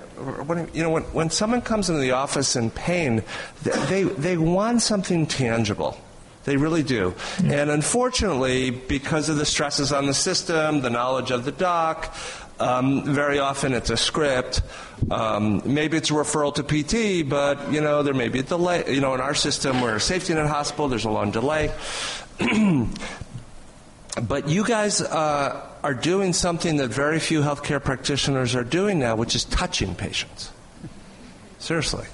when, you know, when, when someone comes into the office in pain, they, they want something tangible. They really do. And unfortunately, because of the stresses on the system, the knowledge of the doc, um, very often it's a script. Um, maybe it's a referral to PT, but you know there may be a delay. You know, in our system, we're a safety net hospital. There's a long delay. *clears throat* but you guys uh, are doing something that very few healthcare practitioners are doing now, which is touching patients. Seriously.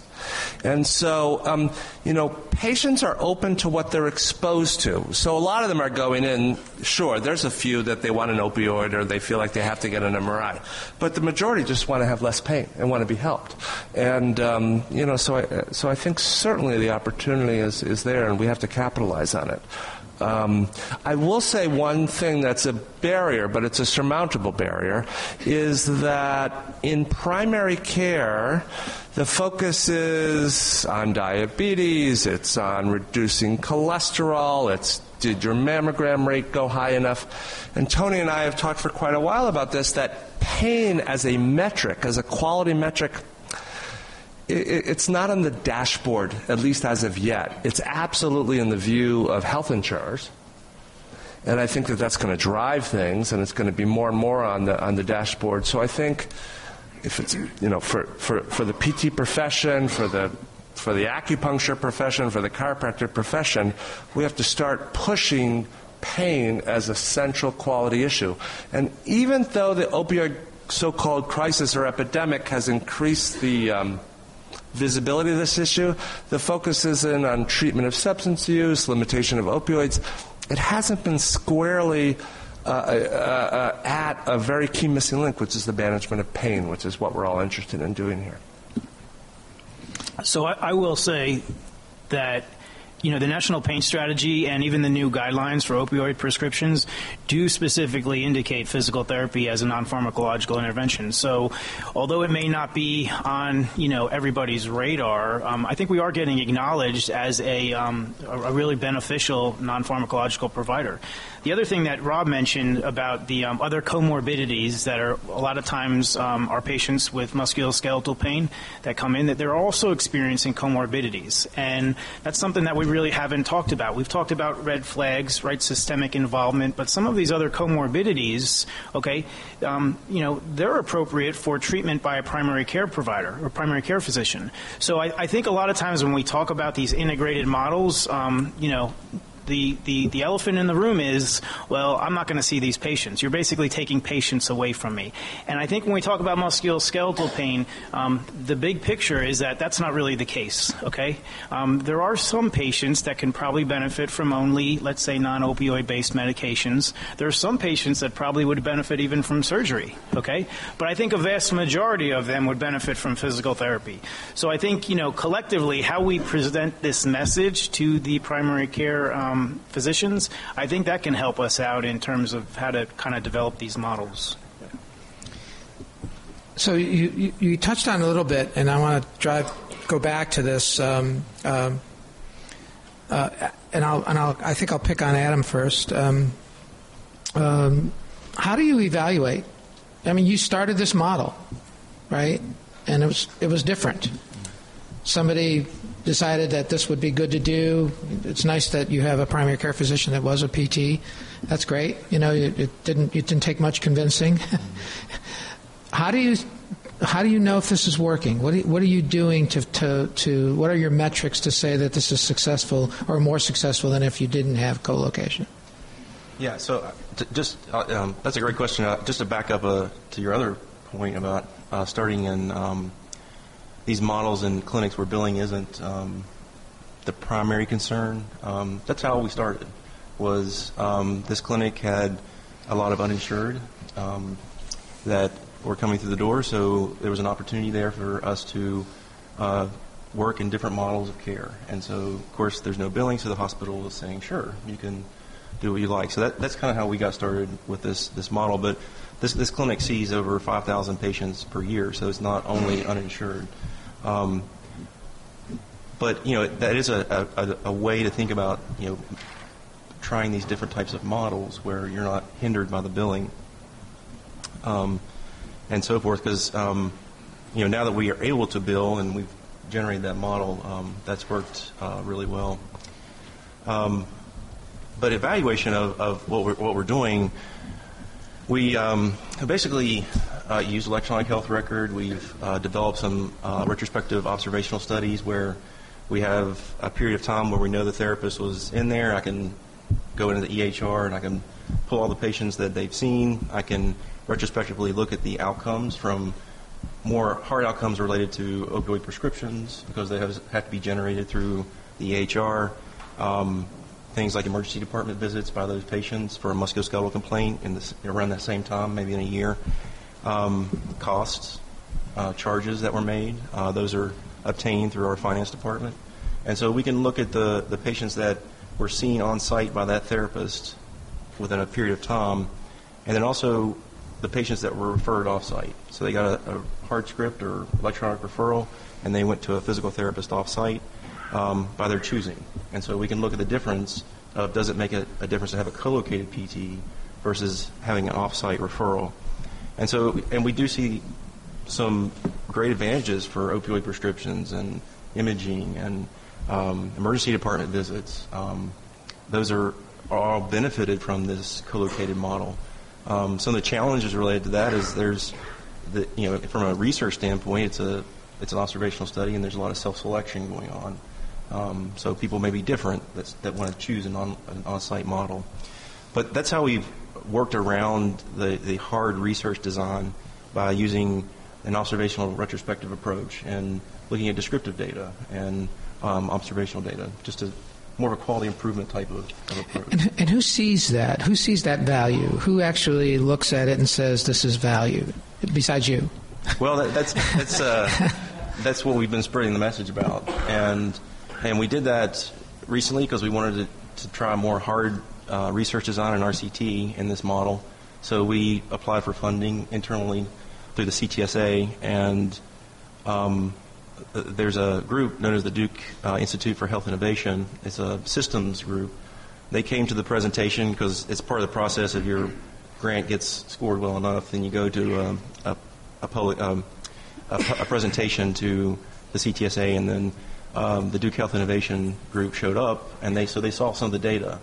And so, um, you know, patients are open to what they're exposed to. So a lot of them are going in, sure, there's a few that they want an opioid or they feel like they have to get an MRI. But the majority just want to have less pain and want to be helped. And, um, you know, so I, so I think certainly the opportunity is, is there and we have to capitalize on it. Um, I will say one thing that's a barrier, but it's a surmountable barrier, is that in primary care, the focus is on diabetes, it's on reducing cholesterol, it's did your mammogram rate go high enough? And Tony and I have talked for quite a while about this that pain as a metric, as a quality metric, it's not on the dashboard, at least as of yet. It's absolutely in the view of health insurers. And I think that that's going to drive things, and it's going to be more and more on the, on the dashboard. So I think if it's, you know, for, for, for the PT profession, for the, for the acupuncture profession, for the chiropractic profession, we have to start pushing pain as a central quality issue. And even though the opioid so called crisis or epidemic has increased the um, visibility of this issue, the focus is in on treatment of substance use, limitation of opioids. It hasn't been squarely uh, uh, uh, at a very key missing link, which is the management of pain, which is what we're all interested in doing here. So I, I will say that you know, the national pain strategy and even the new guidelines for opioid prescriptions do specifically indicate physical therapy as a non-pharmacological intervention. So, although it may not be on, you know, everybody's radar, um, I think we are getting acknowledged as a, um, a really beneficial non-pharmacological provider. The other thing that Rob mentioned about the um, other comorbidities that are a lot of times um, are patients with musculoskeletal pain that come in that they're also experiencing comorbidities, and that's something that we really haven't talked about. We've talked about red flags, right, systemic involvement, but some of these other comorbidities, okay, um, you know, they're appropriate for treatment by a primary care provider or primary care physician. So I, I think a lot of times when we talk about these integrated models, um, you know, the, the, the elephant in the room is, well, I'm not going to see these patients. You're basically taking patients away from me. And I think when we talk about musculoskeletal pain, um, the big picture is that that's not really the case, okay? Um, there are some patients that can probably benefit from only, let's say, non opioid based medications. There are some patients that probably would benefit even from surgery, okay? But I think a vast majority of them would benefit from physical therapy. So I think, you know, collectively, how we present this message to the primary care um, um, physicians, I think that can help us out in terms of how to kind of develop these models. So you, you, you touched on a little bit, and I want to drive go back to this. Um, um, uh, and I'll and I'll I think I'll pick on Adam first. Um, um, how do you evaluate? I mean, you started this model, right? And it was it was different. Somebody decided that this would be good to do. It's nice that you have a primary care physician that was a PT. That's great. You know, it, it didn't it didn't take much convincing. *laughs* how do you how do you know if this is working? What what are you doing to, to, to what are your metrics to say that this is successful or more successful than if you didn't have co-location? Yeah, so uh, just uh, um, that's a great question. Uh, just to back up uh, to your other point about uh, starting in um, these models in clinics where billing isn't um, the primary concern. Um, that's how we started. Was um, this clinic had a lot of uninsured um, that were coming through the door, so there was an opportunity there for us to uh, work in different models of care. And so, of course, there's no billing, so the hospital was saying, "Sure, you can do what you like." So that, that's kind of how we got started with this this model. But this this clinic sees over 5,000 patients per year, so it's not only uninsured. Um, but you know that is a, a, a, way to think about you know trying these different types of models where you're not hindered by the billing um, and so forth. Because um, you know now that we are able to bill and we've generated that model, um, that's worked uh, really well. Um, but evaluation of, of what we're what we're doing, we um, basically uh, use electronic health record. We've uh, developed some uh, retrospective observational studies where we have a period of time where we know the therapist was in there. I can go into the EHR and I can pull all the patients that they've seen. I can retrospectively look at the outcomes from more hard outcomes related to opioid prescriptions because they have, have to be generated through the EHR. Um, things like emergency department visits by those patients for a musculoskeletal complaint in around that same time, maybe in a year um, costs, uh, charges that were made. Uh, those are obtained through our finance department. And so we can look at the, the patients that were seen on site by that therapist within a period of time, and then also the patients that were referred off site. So they got a, a hard script or electronic referral, and they went to a physical therapist off site um, by their choosing. And so we can look at the difference of does it make a, a difference to have a co-located PT versus having an off-site referral. And so, and we do see some great advantages for opioid prescriptions and imaging and um, emergency department visits. Um, those are, are all benefited from this co-located model. Um, some of the challenges related to that is there's, the, you know, from a research standpoint, it's a it's an observational study, and there's a lot of self-selection going on. Um, so people may be different that want to choose an, on, an on-site model. But that's how we've worked around the, the hard research design by using an observational retrospective approach and looking at descriptive data and um, observational data, just a more of a quality improvement type of, of approach. And, and, who sees that? Who sees that value? Who actually looks at it and says this is value, besides you? Well, that, that's that's uh, that's what we've been spreading the message about, and and we did that recently because we wanted to, to try more hard uh, research design and RCT in this model. So we applied for funding internally through the CTSA, and um, there's a group known as the Duke uh, Institute for Health Innovation. It's a systems group. They came to the presentation because it's part of the process. If your grant gets scored well enough, then you go to um, a, a, public, um, a, a, presentation to the CTSA, and then um, the Duke Health Innovation Group showed up, and they so they saw some of the data,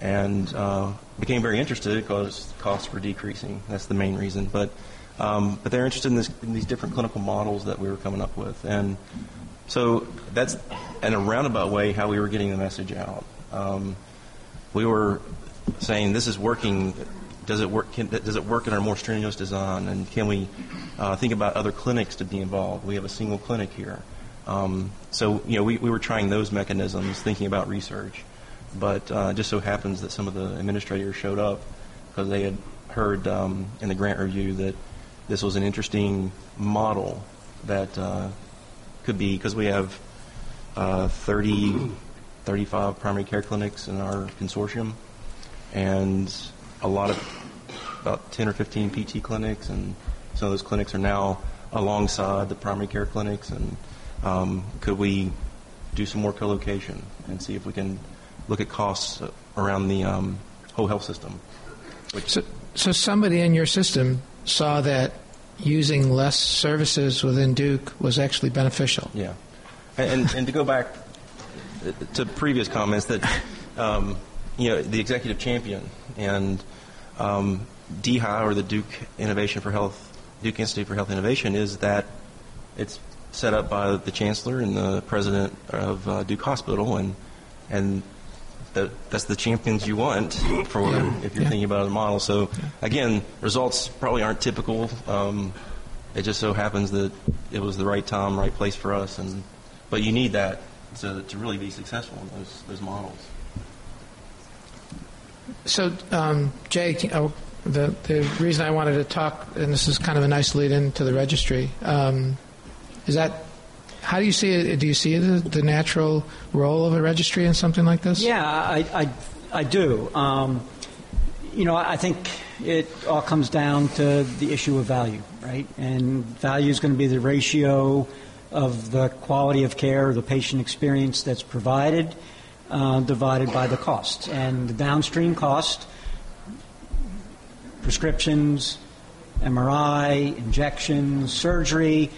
and uh, became very interested because costs were decreasing. That's the main reason, but um, but they're interested in, this, in, these different clinical models that we were coming up with. And so that's, in a roundabout way, how we were getting the message out. Um, we were saying this is working. Does it work? Can, does it work in our more strenuous design? And can we uh, think about other clinics to be involved? We have a single clinic here. Um, so you know, we, we were trying those mechanisms, thinking about research. But uh, just so happens that some of the administrators showed up because they had heard um, in the grant review that this was an interesting model that uh, could be because we have uh, 30, 35 primary care clinics in our consortium, and a lot of about 10 or 15 PT clinics, and some of those clinics are now alongside the primary care clinics. And um, could we do some more co-location and see if we can look at costs around the um, whole health system? So, so somebody in your system saw that using less services within Duke was actually beneficial. Yeah, and, and to go back to previous comments that um, you know the executive champion and um, DHI or the Duke Innovation for Health Duke Institute for Health Innovation is that it's set up by the chancellor and the president of uh, Duke Hospital and and that that's the champions you want for yeah. if you're yeah. thinking about a model. So again, results probably aren't typical. Um, it just so happens that it was the right time, right place for us, and but you need that to, to really be successful in those those models. So, um, Jay, oh, the the reason I wanted to talk, and this is kind of a nice lead into the registry, um, is that how do you see it? Do you see the, the natural role of a registry in something like this? Yeah, I, I, I do. Um, you know, I think it all comes down to the issue of value, right? And value is going to be the ratio of the quality of care, the patient experience that's provided, uh, divided by the cost. And the downstream cost, prescriptions, MRI, injections, surgery,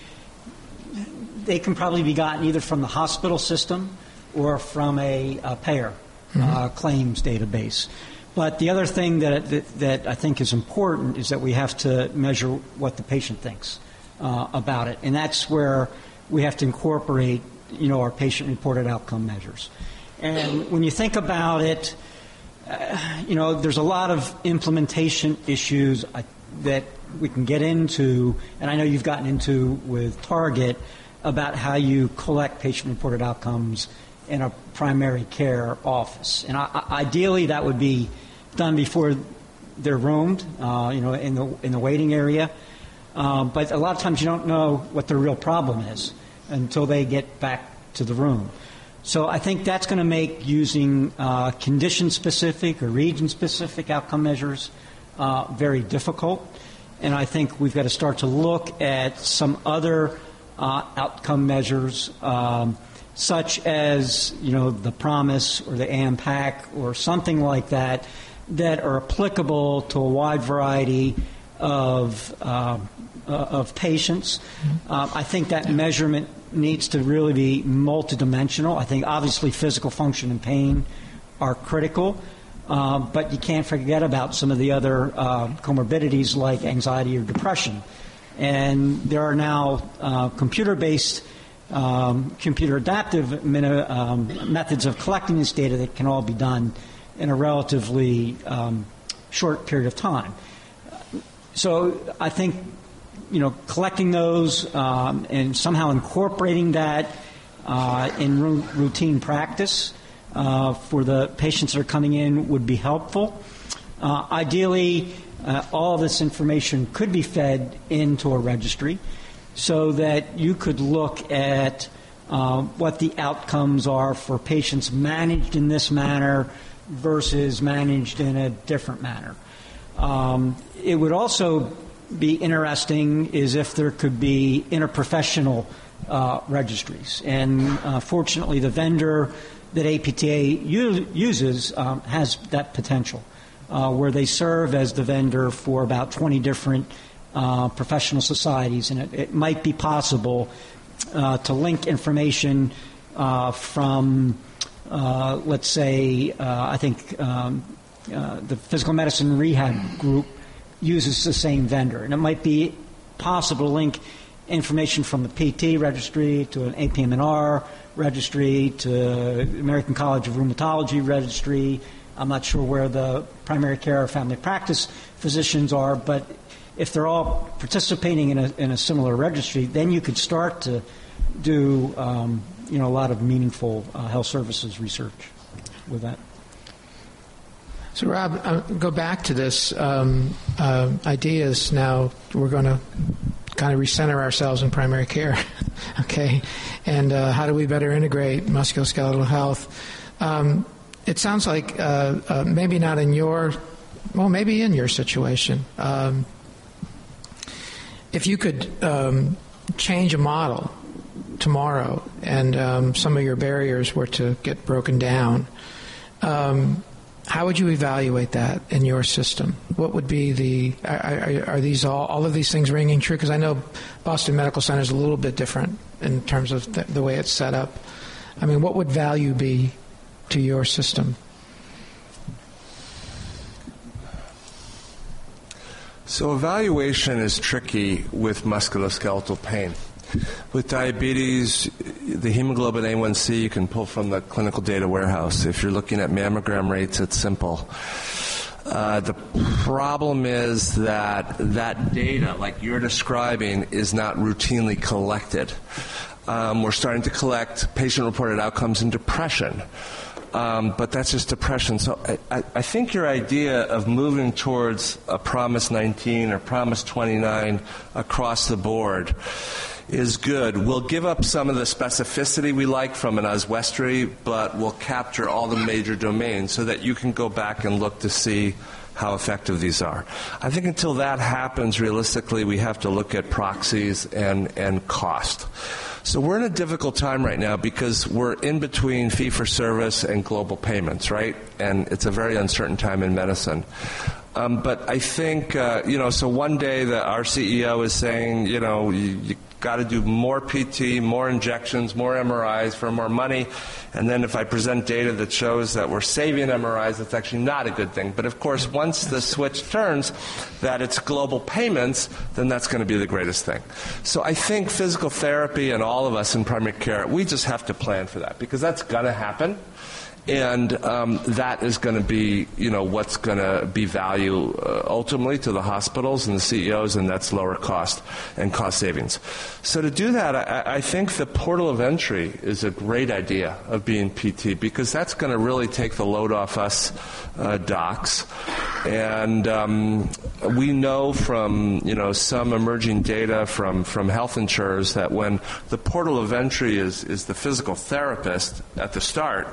they can probably be gotten either from the hospital system or from a, a payer mm-hmm. uh, claims database. But the other thing that, that, that, I think is important is that we have to measure what the patient thinks uh, about it. And that's where we have to incorporate, you know, our patient-reported outcome measures. And when you think about it, uh, you know, there's a lot of implementation issues uh, that we can get into, and I know you've gotten into with Target, about how you collect patient reported outcomes in a primary care office. And I, ideally, that would be done before they're roomed, uh, you know, in the, in the waiting area. Uh, but a lot of times you don't know what the real problem is until they get back to the room. So I think that's going to make using uh, condition specific or region specific outcome measures uh, very difficult. And I think we've got to start to look at some other uh, outcome measures, um, such as you know the PROMIS or the AMPAC or something like that, that are applicable to a wide variety of uh, uh, of patients. Uh, I think that measurement needs to really be multidimensional. I think obviously physical function and pain are critical. Uh, but you can't forget about some of the other uh, comorbidities like anxiety or depression. And there are now uh, computer based, um, computer adaptive um, methods of collecting this data that can all be done in a relatively um, short period of time. So I think you know, collecting those um, and somehow incorporating that uh, in routine practice uh, for the patients that are coming in would be helpful. Uh, ideally, uh, all this information could be fed into a registry so that you could look at uh, what the outcomes are for patients managed in this manner versus managed in a different manner. Um, it would also be interesting is if there could be interprofessional uh, registries. And uh, fortunately, the vendor that APTA u- uses um, has that potential, uh, where they serve as the vendor for about 20 different uh, professional societies. And it, it, might be possible uh, to link information uh, from, let's say, I think um, the physical medicine rehab group uses the same vendor. And it might be possible to link information from the PT registry to an APM&R registry to American College of Rheumatology registry. I'm not sure where the primary care or family practice physicians are, but if they're all participating in a, in a similar registry, then you could start to do um, you know a lot of meaningful uh, health services research with that. So, Rob, uh, go back to this um, uh, ideas. Now we're going to kind of recenter ourselves in primary care, *laughs* okay? And uh, how do we better integrate musculoskeletal health? Um, it sounds like uh, uh, maybe not in your, well, maybe in your situation. Um, if you could um, change a model tomorrow and um, some of your barriers were to get broken down, um, how would you evaluate that in your system? What would be the are, are these all all of these things ringing true? Because I know Boston Medical Center is a little bit different in terms of the, the way it's set up. I mean, what would value be to your system? So evaluation is tricky with musculoskeletal pain. With diabetes, the hemoglobin A1C you can pull from the clinical data warehouse. If you're looking at mammogram rates, it's simple. Uh, the problem is that that data, like you're describing, is not routinely collected. Um, we're starting to collect patient reported outcomes in depression. Um, but that's just depression. So I, I, think your idea of moving towards a PROMIS 19 or PROMIS 29 across the board is good. We'll give up some of the specificity we like from an Oswestry, but we'll capture all the major domains so that you can go back and look to see how effective these are. I think until that happens, realistically, we have to look at proxies and, and cost. So we're in a difficult time right now because we're in between fee for service and global payments, right? And it's a very uncertain time in medicine. Um, but I think, uh, you know, so one day that our CEO is saying, you know, you, you got to do more PT, more injections, more MRIs for more money. And then if I present data that shows that we're saving MRIs, that's actually not a good thing. But of course, once the switch turns that it's global payments, then that's going to be the greatest thing. So I think physical therapy and all of us in primary care, we just have to plan for that because that's going to happen. And um, that is going to be, you know, what's going to be value uh, ultimately to the hospitals and the CEOs, and that's lower cost and cost savings. So to do that, I, I think the portal of entry is a great idea of being PT because that's going to really take the load off us uh, docs, and um, we know from you know some emerging data from from health insurers that when the portal of entry is is the physical therapist at the start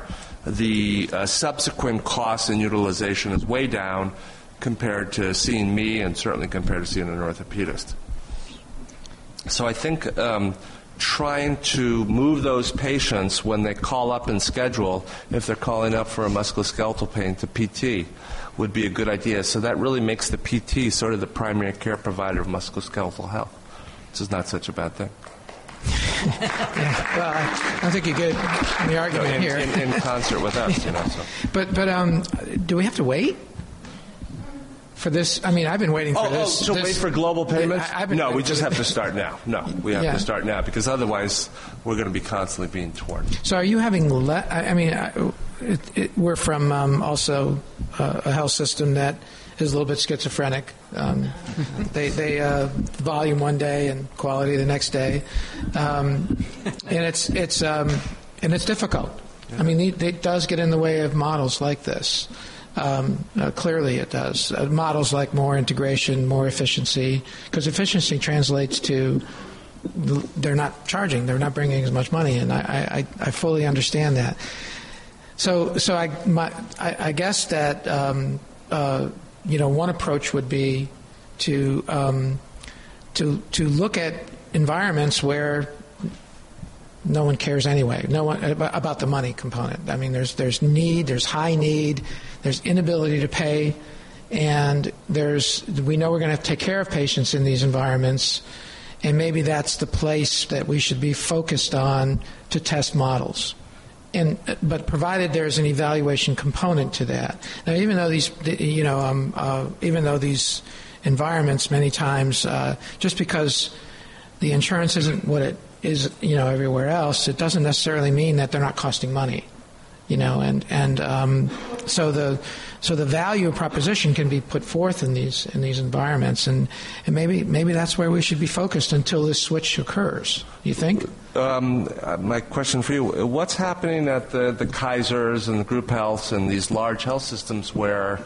the uh, subsequent cost and utilization is way down compared to seeing me and certainly compared to seeing an orthopedist. So I think um, trying to move those patients when they call up and schedule, if they're calling up for a musculoskeletal pain, to PT would be a good idea. So that really makes the PT sort of the primary care provider of musculoskeletal health, which is not such a bad thing yeah, *laughs* well, I don't think you get the argument in, here. In, in, concert with us, you know. So. *laughs* But but um, do we have to wait? For this, I mean, I've been waiting for oh, this. Oh, so this, wait for global payments? I, no, we just have to start now. No, we have yeah. to start now because otherwise we're going to be constantly being torn. So, are you having? Le- I mean, it, it, we're from um, also uh, a health system that is a little bit schizophrenic. Um, they they uh, volume one day and quality the next day, um, and it's it's um, and it's difficult. I mean, it, it, does get in the way of models like this. Um, uh, clearly, it does. Uh, models like more integration, more efficiency, because efficiency translates to they're not charging, they're not bringing as much money, and I, I, I fully understand that. So, so I, my, I, I guess that um, uh, you know, one approach would be to um, to to look at environments where no one cares anyway. No one about the money component. I mean, there's there's need, there's high need, there's inability to pay, and there's we know we're going to take care of patients in these environments, and maybe that's the place that we should be focused on to test models and but provided there's an evaluation component to that. Now, even though these, you know, um, uh, even though these environments many times, uh, just because the insurance isn't what it is, you know, everywhere else, it doesn't necessarily mean that they're not costing money, you know, and and um, so the so the value proposition can be put forth in these in these environments, and, and maybe maybe that's where we should be focused until this switch occurs. You think? Um, my question for you: What's happening at the the Kaisers and the group healths and these large health systems where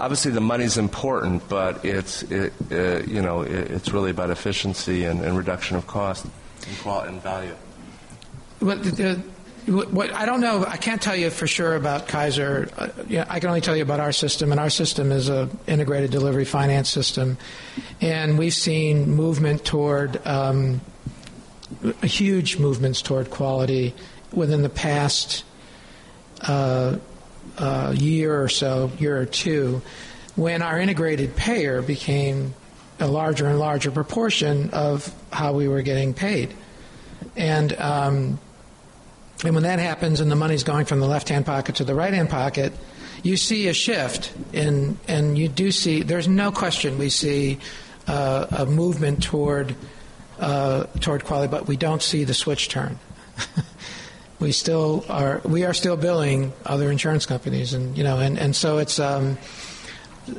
obviously the money's important, but it's it, uh, you know it, it's really about efficiency and, and reduction of cost and quality and value. Well, the, what, I don't know. I can't tell you for sure about Kaiser. Uh, yeah, I can only tell you about our system, and our system is a integrated delivery finance system, and we've seen movement toward um, huge movements toward quality within the past uh, uh, year or so, year or two, when our integrated payer became a larger and larger proportion of how we were getting paid, and um, and when that happens and the money's going from the left hand pocket to the right hand pocket, you see a shift. In, and you do see, there's no question we see uh, a movement toward, uh, toward quality, but we don't see the switch turn. *laughs* we still are, we are still billing other insurance companies. And, you know, and, and so it's, um,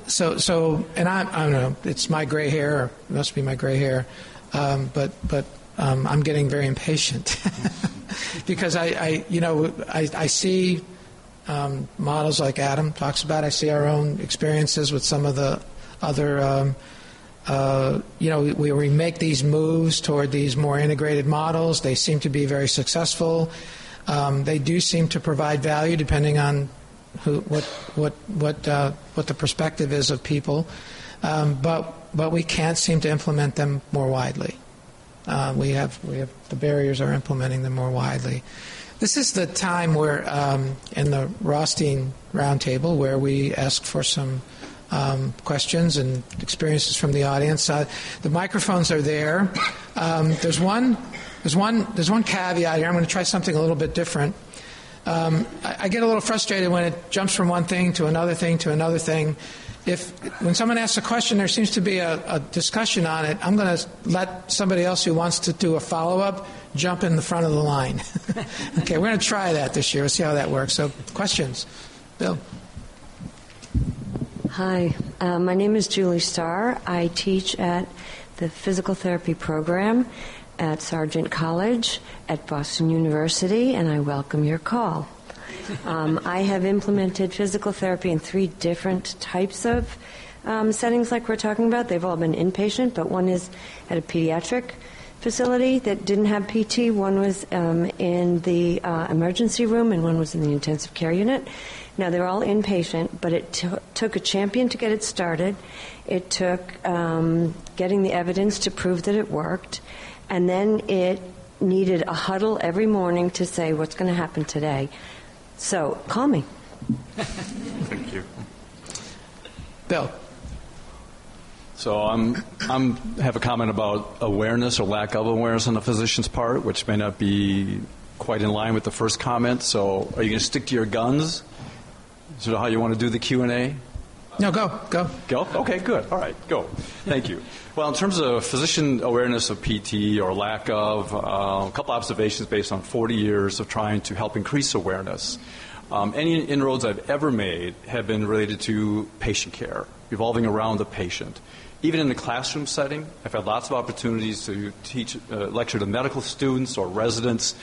so, so, and I, I don't know, it's my gray hair, must be my gray hair, um, but, but um, I'm getting very impatient *laughs* because I, I, you know, I, I see um, models like Adam talks about. I see our own experiences with some of the other. Um, uh, you know, we, we make these moves toward these more integrated models. They seem to be very successful. Um, they do seem to provide value depending on who, what, what, what, uh, what the perspective is of people. Um, but, but we can't seem to implement them more widely. Uh, we have we have the barriers are implementing them more widely. This is the time where um, in the Rothstein Roundtable where we ask for some um, questions and experiences from the audience. Uh, the microphones are there. Um, there's one there's one there's one caveat here. I'm going to try something a little bit different. Um, I, I get a little frustrated when it jumps from one thing to another thing to another thing if when someone asks a question, there seems to be a, a discussion on it. I'm going to let somebody else who wants to do a follow up jump in the front of the line. *laughs* okay, we're going to try that this year. We'll see how that works. So, questions? Bill? Hi, uh, my name is Julie Starr. I teach at the physical therapy program at Sargent College at Boston University, and I welcome your call. Um, I have implemented physical therapy in three different types of um, settings, like we're talking about. They've all been inpatient, but one is at a pediatric facility that didn't have PT. One was um, in the uh, emergency room, and one was in the intensive care unit. Now, they're all inpatient, but it t- took a champion to get it started. It took um, getting the evidence to prove that it worked. And then it needed a huddle every morning to say what's going to happen today. So, call me. Thank you. Bill? So I'm I'm have a comment about awareness or lack of awareness on the physician's part, which may not be quite in line with the first comment. So are you going to stick to your guns? Is that how you want to do the Q and A? No, go, go. Go? Okay, good. All right, go. Thank you. Well, in terms of physician awareness of PT or lack of, uh, a couple observations based on 40 years of trying to help increase awareness. Um, any inroads I've ever made have been related to patient care, revolving around the patient. Even in the classroom setting, I've had lots of opportunities to teach, uh, lecture to medical students or residents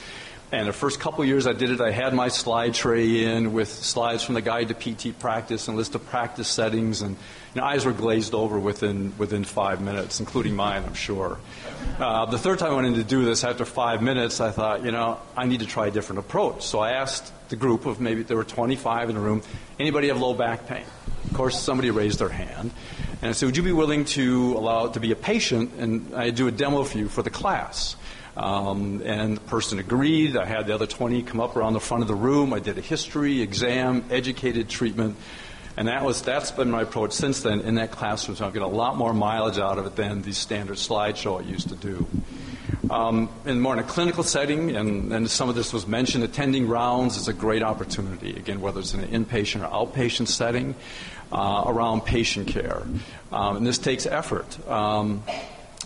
and the first couple years I did it, I had my slide tray in with slides from the guide to PT practice and list of practice settings, and you know, eyes were glazed over within within five minutes, including mine, I'm sure. Uh, the third time I went in to do this, after five minutes, I thought, you know, I need to try a different approach. So I asked the group of maybe there were 25 in the room, anybody have low back pain? Of course, somebody raised their hand. And I said, would you be willing to allow to be a patient and I do a demo for you for the class? Um, and the person agreed. I had the other 20 come up around the front of the room. I did a history, exam, educated treatment. And that was, that's been my approach since then in that classroom. So I get a lot more mileage out of it than the standard slideshow I used to do. Um, and more in a clinical setting, and, and, some of this was mentioned, attending rounds is a great opportunity. Again, whether it's in an inpatient or outpatient setting, uh, around patient care. Um, and this takes effort. Um,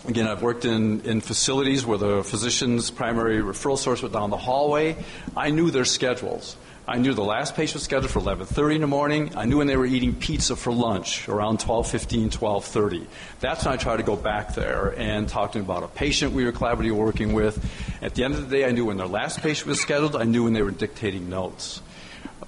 Again, I've worked in, in facilities where the physician's primary referral source was down the hallway. I knew their schedules. I knew the last patient scheduled for 11:30 in the morning. I knew when they were eating pizza for lunch around 12:15, 12:30. That's when I tried to go back there and talk to them about a patient we were collaboratively working with. At the end of the day, I knew when their last patient was scheduled. I knew when they were dictating notes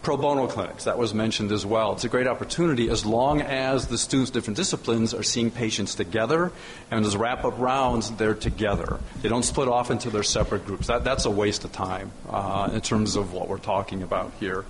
pro bono clinics, that was mentioned as well. It's a great opportunity as long as the students, different disciplines, are seeing patients together, and as wrap up rounds, they're together. They don't split off into their separate groups. That, that's a waste of time uh, in terms of what we're talking about here.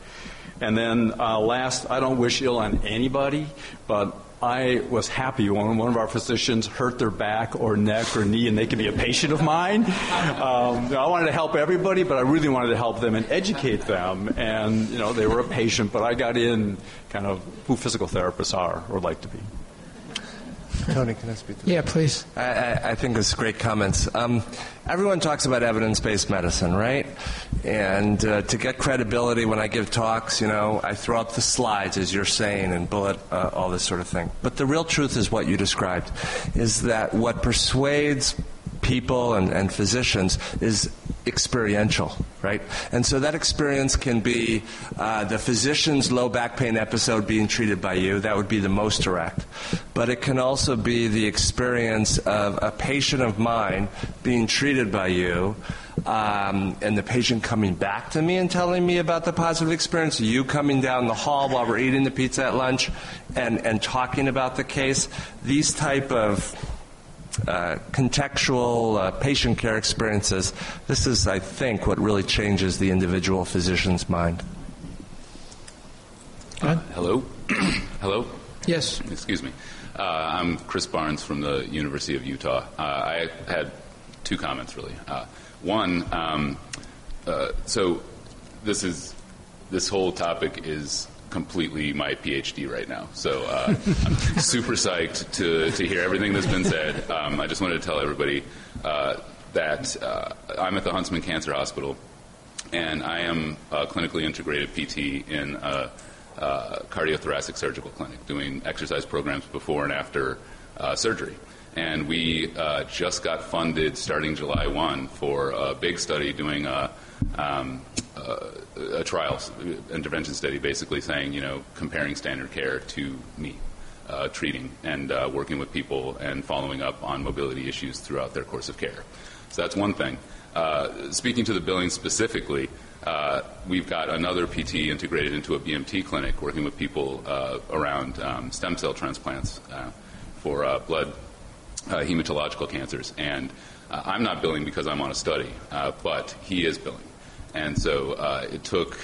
And then uh, last, I don't wish ill on anybody, but I was happy when one of our physicians hurt their back or neck or knee and they could be a patient of mine. Um, I wanted to help everybody, but I really wanted to help them and educate them. And, you know, they were a patient, but I got in kind of who physical therapists are or like to be. Tony, can I speak to Yeah, please. I, I, I think it's great comments. Um, everyone talks about evidence-based medicine, right? And uh, to get credibility when I give talks, you know, I throw up the slides, as you're saying, and bullet uh, all this sort of thing. But the real truth is what you described, is that what persuades people and, and physicians is experiential, right? And so that experience can be uh, the physician's low back pain episode being treated by you. That would be the most direct. But it can also be the experience of a patient of mine being treated by you. Um, and the patient coming back to me and telling me about the positive experience, you coming down the hall while we're eating the pizza at lunch and, and talking about the case, these type of uh, contextual uh, patient care experiences. This is, I think, what really changes the individual physician's mind. Uh, hello? *clears throat* hello? Yes. Excuse me. Uh, I'm Chris Barnes from the University of Utah. Uh, I had two comments, really. one, um, so this is this whole topic is completely my PhD right now. So uh, I'm *laughs* super psyched to, to hear everything that's been said. Um, I just wanted to tell everybody uh, that uh, I'm at the Huntsman Cancer Hospital, and I am a clinically integrated PT in a, a cardiothoracic surgical clinic, doing exercise programs before and after uh, surgery. And we uh, just got funded starting July 1 for a big study doing a, um, a trial intervention study, basically saying, you know, comparing standard care to me. Uh, treating and uh, working with people and following up on mobility issues throughout their course of care. So that's one thing. Uh, speaking to the billing specifically, uh, we've got another PT integrated into a BMT clinic working with people uh, around um, stem cell transplants uh, for blood hematological cancers. And I'm not billing because I'm on a study, but he is billing. And so it took,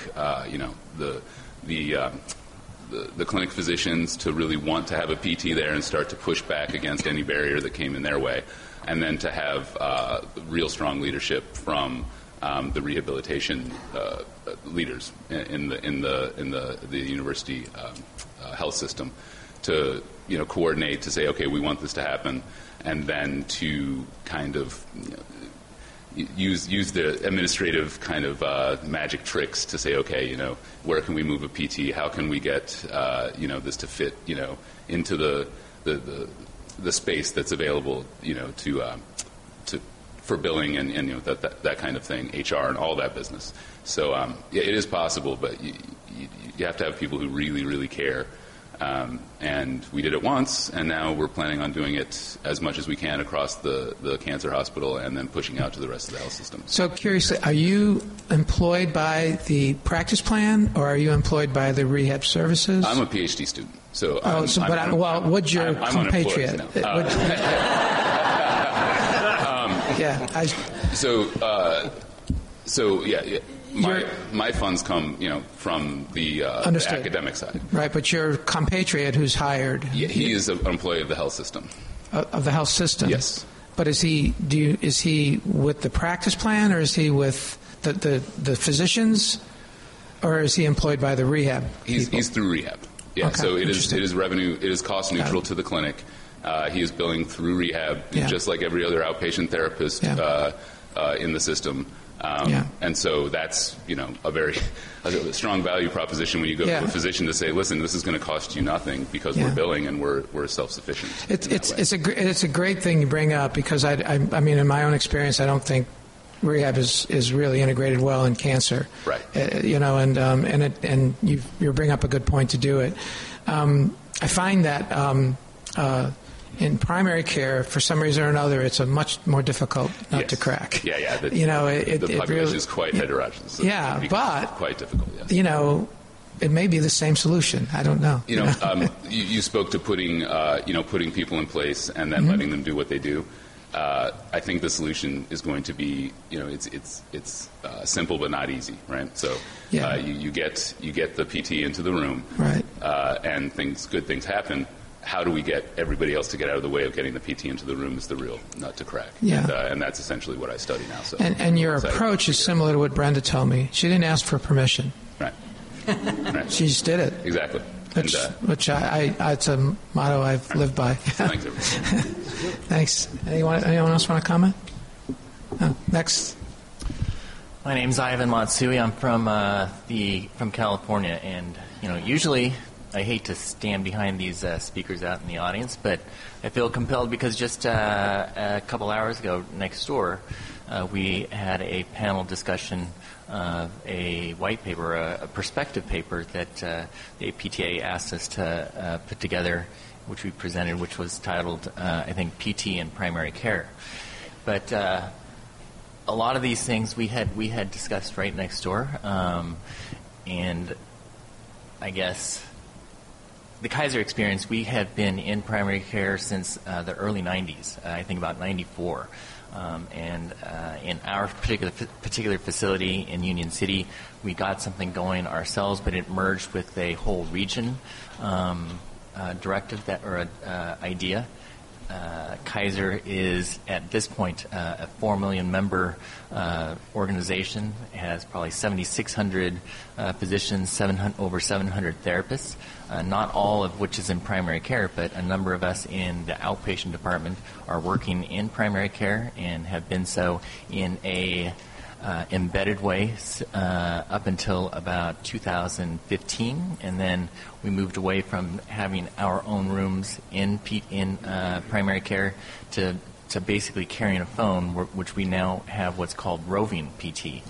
you know, the the um, the, the, clinic physicians to really want to have a PT there and start to push back against any barrier that came in their way, and then to have uh, real strong leadership from um, the rehabilitation uh, leaders in the in the in the the university um, uh, health system to you know coordinate to say okay we want this to happen, and then to kind of you know, use use the administrative kind of uh, magic tricks to say, okay, you know, where can we move a PT? How can we get uh, you know this to fit you know into the the, the, the space that's available you know to uh, to for billing and, and you know that, that, that kind of thing, HR and all that business. So um, yeah, it is possible, but you, you, you have to have people who really really care um, and we did it once, and now we're planning on doing it as much as we can across the, the cancer hospital and then pushing out to the rest of the health system. So, curiously, are you employed by the practice plan or are you employed by the rehab services? I'm a PhD student. So, oh, I'm, so but I'm, well, what's your I'm, compatriot? Uh, *laughs* um, yeah. I, so, uh, so yeah my, my funds come, you know, from the, uh, the, academic side. Right, but your compatriot who's hired. Yeah, he is an employee of the health system. Uh, of the health system. Yes. But is he do you, is he with the practice plan or is he with the, the, the physicians or is he employed by the rehab? He's, he's through rehab. Yeah. Okay. So it is it is revenue it is cost neutral to the clinic. Uh, he is billing through rehab yeah. just like every other outpatient therapist yeah. uh, uh in the system. Um, yeah. And so that's you know a very *laughs* a strong value proposition when you go yeah. to a physician to say, listen, this is going to cost you nothing because yeah. we're billing and we're, we're self sufficient. It's it's it's a it's a great thing you bring up because I, I I mean in my own experience I don't think rehab is, is really integrated well in cancer. Right. Uh, you know, and um, and it, and you you bring up a good point to do it. Um, I find that. Um, uh, in primary care, for some reason or another, it's a much more difficult nut yes. to crack. Yeah, yeah. The, you know, it, the it population really, is quite heterogeneous. So yeah, but quite difficult. Yes. You know, it may be the same solution. I don't know. You know, *laughs* um, you, you, spoke to putting uh, you know putting people in place and then mm-hmm. letting them do what they do. Uh, I think the solution is going to be, you know, it's it's it's uh, simple but not easy, right? So yeah. Uh, you, you, get you get the PT into the room, right? Uh, and things good things happen how do we get everybody else to get out of the way of getting the PT into the room is the real nut to crack. Yeah. And, uh, and that's essentially what I study now. So and, and your approach is similar to what Brenda told me. She didn't ask for permission. Right. *laughs* right. She just did it. Exactly. Which, and, uh, which I, I, it's a motto I've right. lived by. Thanks, *laughs* Thanks. Anyone, anyone else want to comment? Oh, next. My name's Ivan Matsui. I'm from uh, the from California, and you know, usually I hate to stand behind these uh, speakers out in the audience, but I feel compelled because just uh, a couple hours ago, next door, uh, we had a panel discussion of a white paper, a, a perspective paper that uh, the APTA asked us to uh, put together, which we presented, which was titled, uh, I think, PT and Primary Care. But a lot of these things we had we had discussed right next door, um, and I guess the Kaiser experience, we have been in primary care since uh, the early 90s, uh, I think about 94. Um, and uh, in our particular particular facility in Union City, we got something going ourselves, but it merged with a whole region um, uh, directive that or uh, idea uh, Kaiser is at this point a four million member organization. It has probably 7,600 uh, physicians, 700, over 700 therapists. Uh, not all of which is in primary care, but a number of us in the outpatient department are working in primary care and have been so in a uh, embedded way uh, up until about 2015, and then we moved away from having our own rooms in in uh, primary care to to basically carrying a phone, which we now have what's called roving PT.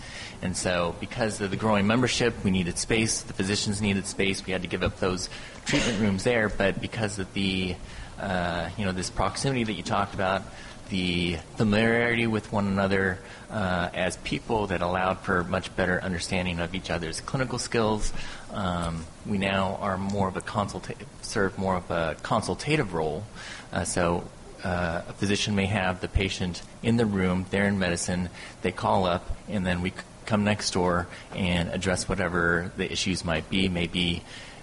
And so, because of the growing membership, we needed space. The physicians needed space. We had to give up those treatment rooms there. But because of the, uh, you know, this proximity that you talked about, the familiarity with one another uh, as people that allowed for much better understanding of each other's clinical skills. Um, we now are more of a consulta- serve more of a consultative role. Uh, so uh, a physician may have the patient in the room, they're in medicine, they call up, and then we come next door and address whatever the issues might be. Maybe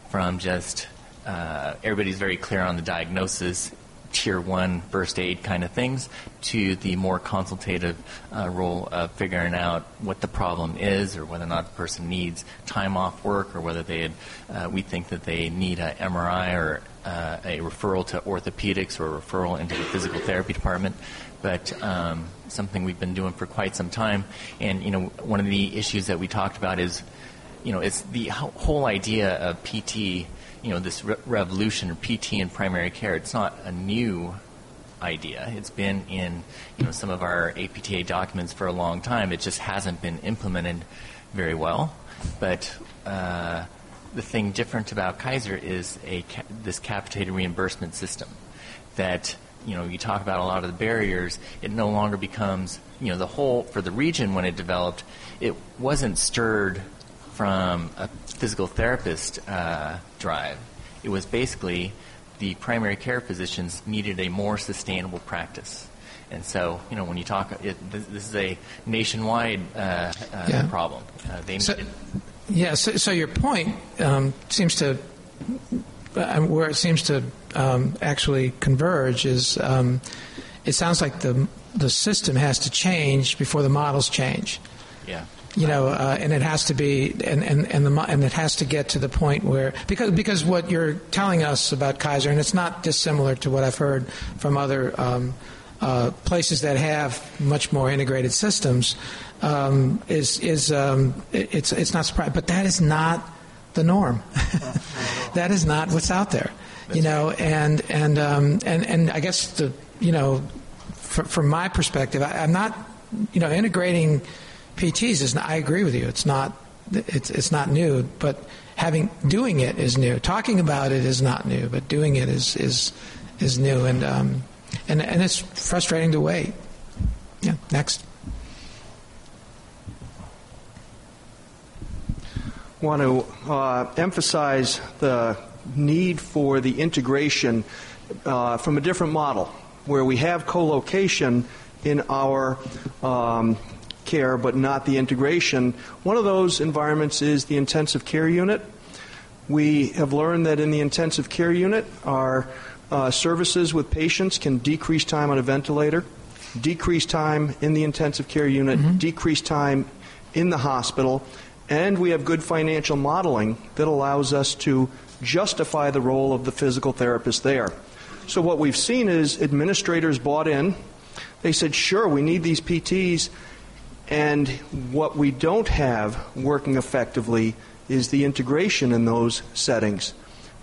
from just uh, everybody's very clear on the diagnosis tier one first aid kind of things to the more consultative uh, role of figuring out what the problem is or whether or not the person needs time off work or whether they had, uh, we think that they need an MRI or uh, a referral to orthopedics or a referral into the physical therapy department. But um, something we've been doing for quite some time. And, you know, one of the issues that we talked about is, you know, it's the whole idea of PT you know this re- revolution of PT in primary care. It's not a new idea. It's been in you know some of our APTA documents for a long time. It just hasn't been implemented very well. But uh, the thing different about Kaiser is a ca- this capitated reimbursement system that you know you talk about a lot of the barriers. It no longer becomes you know the whole for the region when it developed. It wasn't stirred from a physical therapist uh, drive. It was basically the primary care physicians needed a more sustainable practice. And so, you know, when you talk, it, this, this, is a nationwide uh, uh, yeah. problem. Uh, they so, yeah, so, so, your point um, seems to, uh, where it seems to um, actually converge is um, it sounds like the, the system has to change before the models change. Yeah you know, uh, and it has to be, and and and, the, and it has to get to the point where because because what you're telling us about Kaiser, and it's not dissimilar to what I've heard from other um, uh, places that have much more integrated systems, um, is is um, it's it's not surprising, but that is not the norm. *laughs* that is not what's out there, you know, and and um, and and I guess the you know, from my perspective, I, I'm not, you know, integrating PTs is. Not, I agree with you. It's not. It's it's not new, but having doing it is new. Talking about it is not new, but doing it is is is new, and um, and and it's frustrating to wait. Yeah. Next. Want to uh, emphasize the need for the integration uh, from a different model, where we have co-location in our um, care but not the integration. One of those environments is the intensive care unit. We have learned that in the intensive care unit, our uh, services with patients can decrease time on a ventilator, decrease time in the intensive care unit, mm-hmm. decrease time in the hospital, and we have good financial modeling that allows us to justify the role of the physical therapist there. So, what we've seen is administrators bought in. They said, sure, we need these PTs, and what we don't have working effectively is the integration in those settings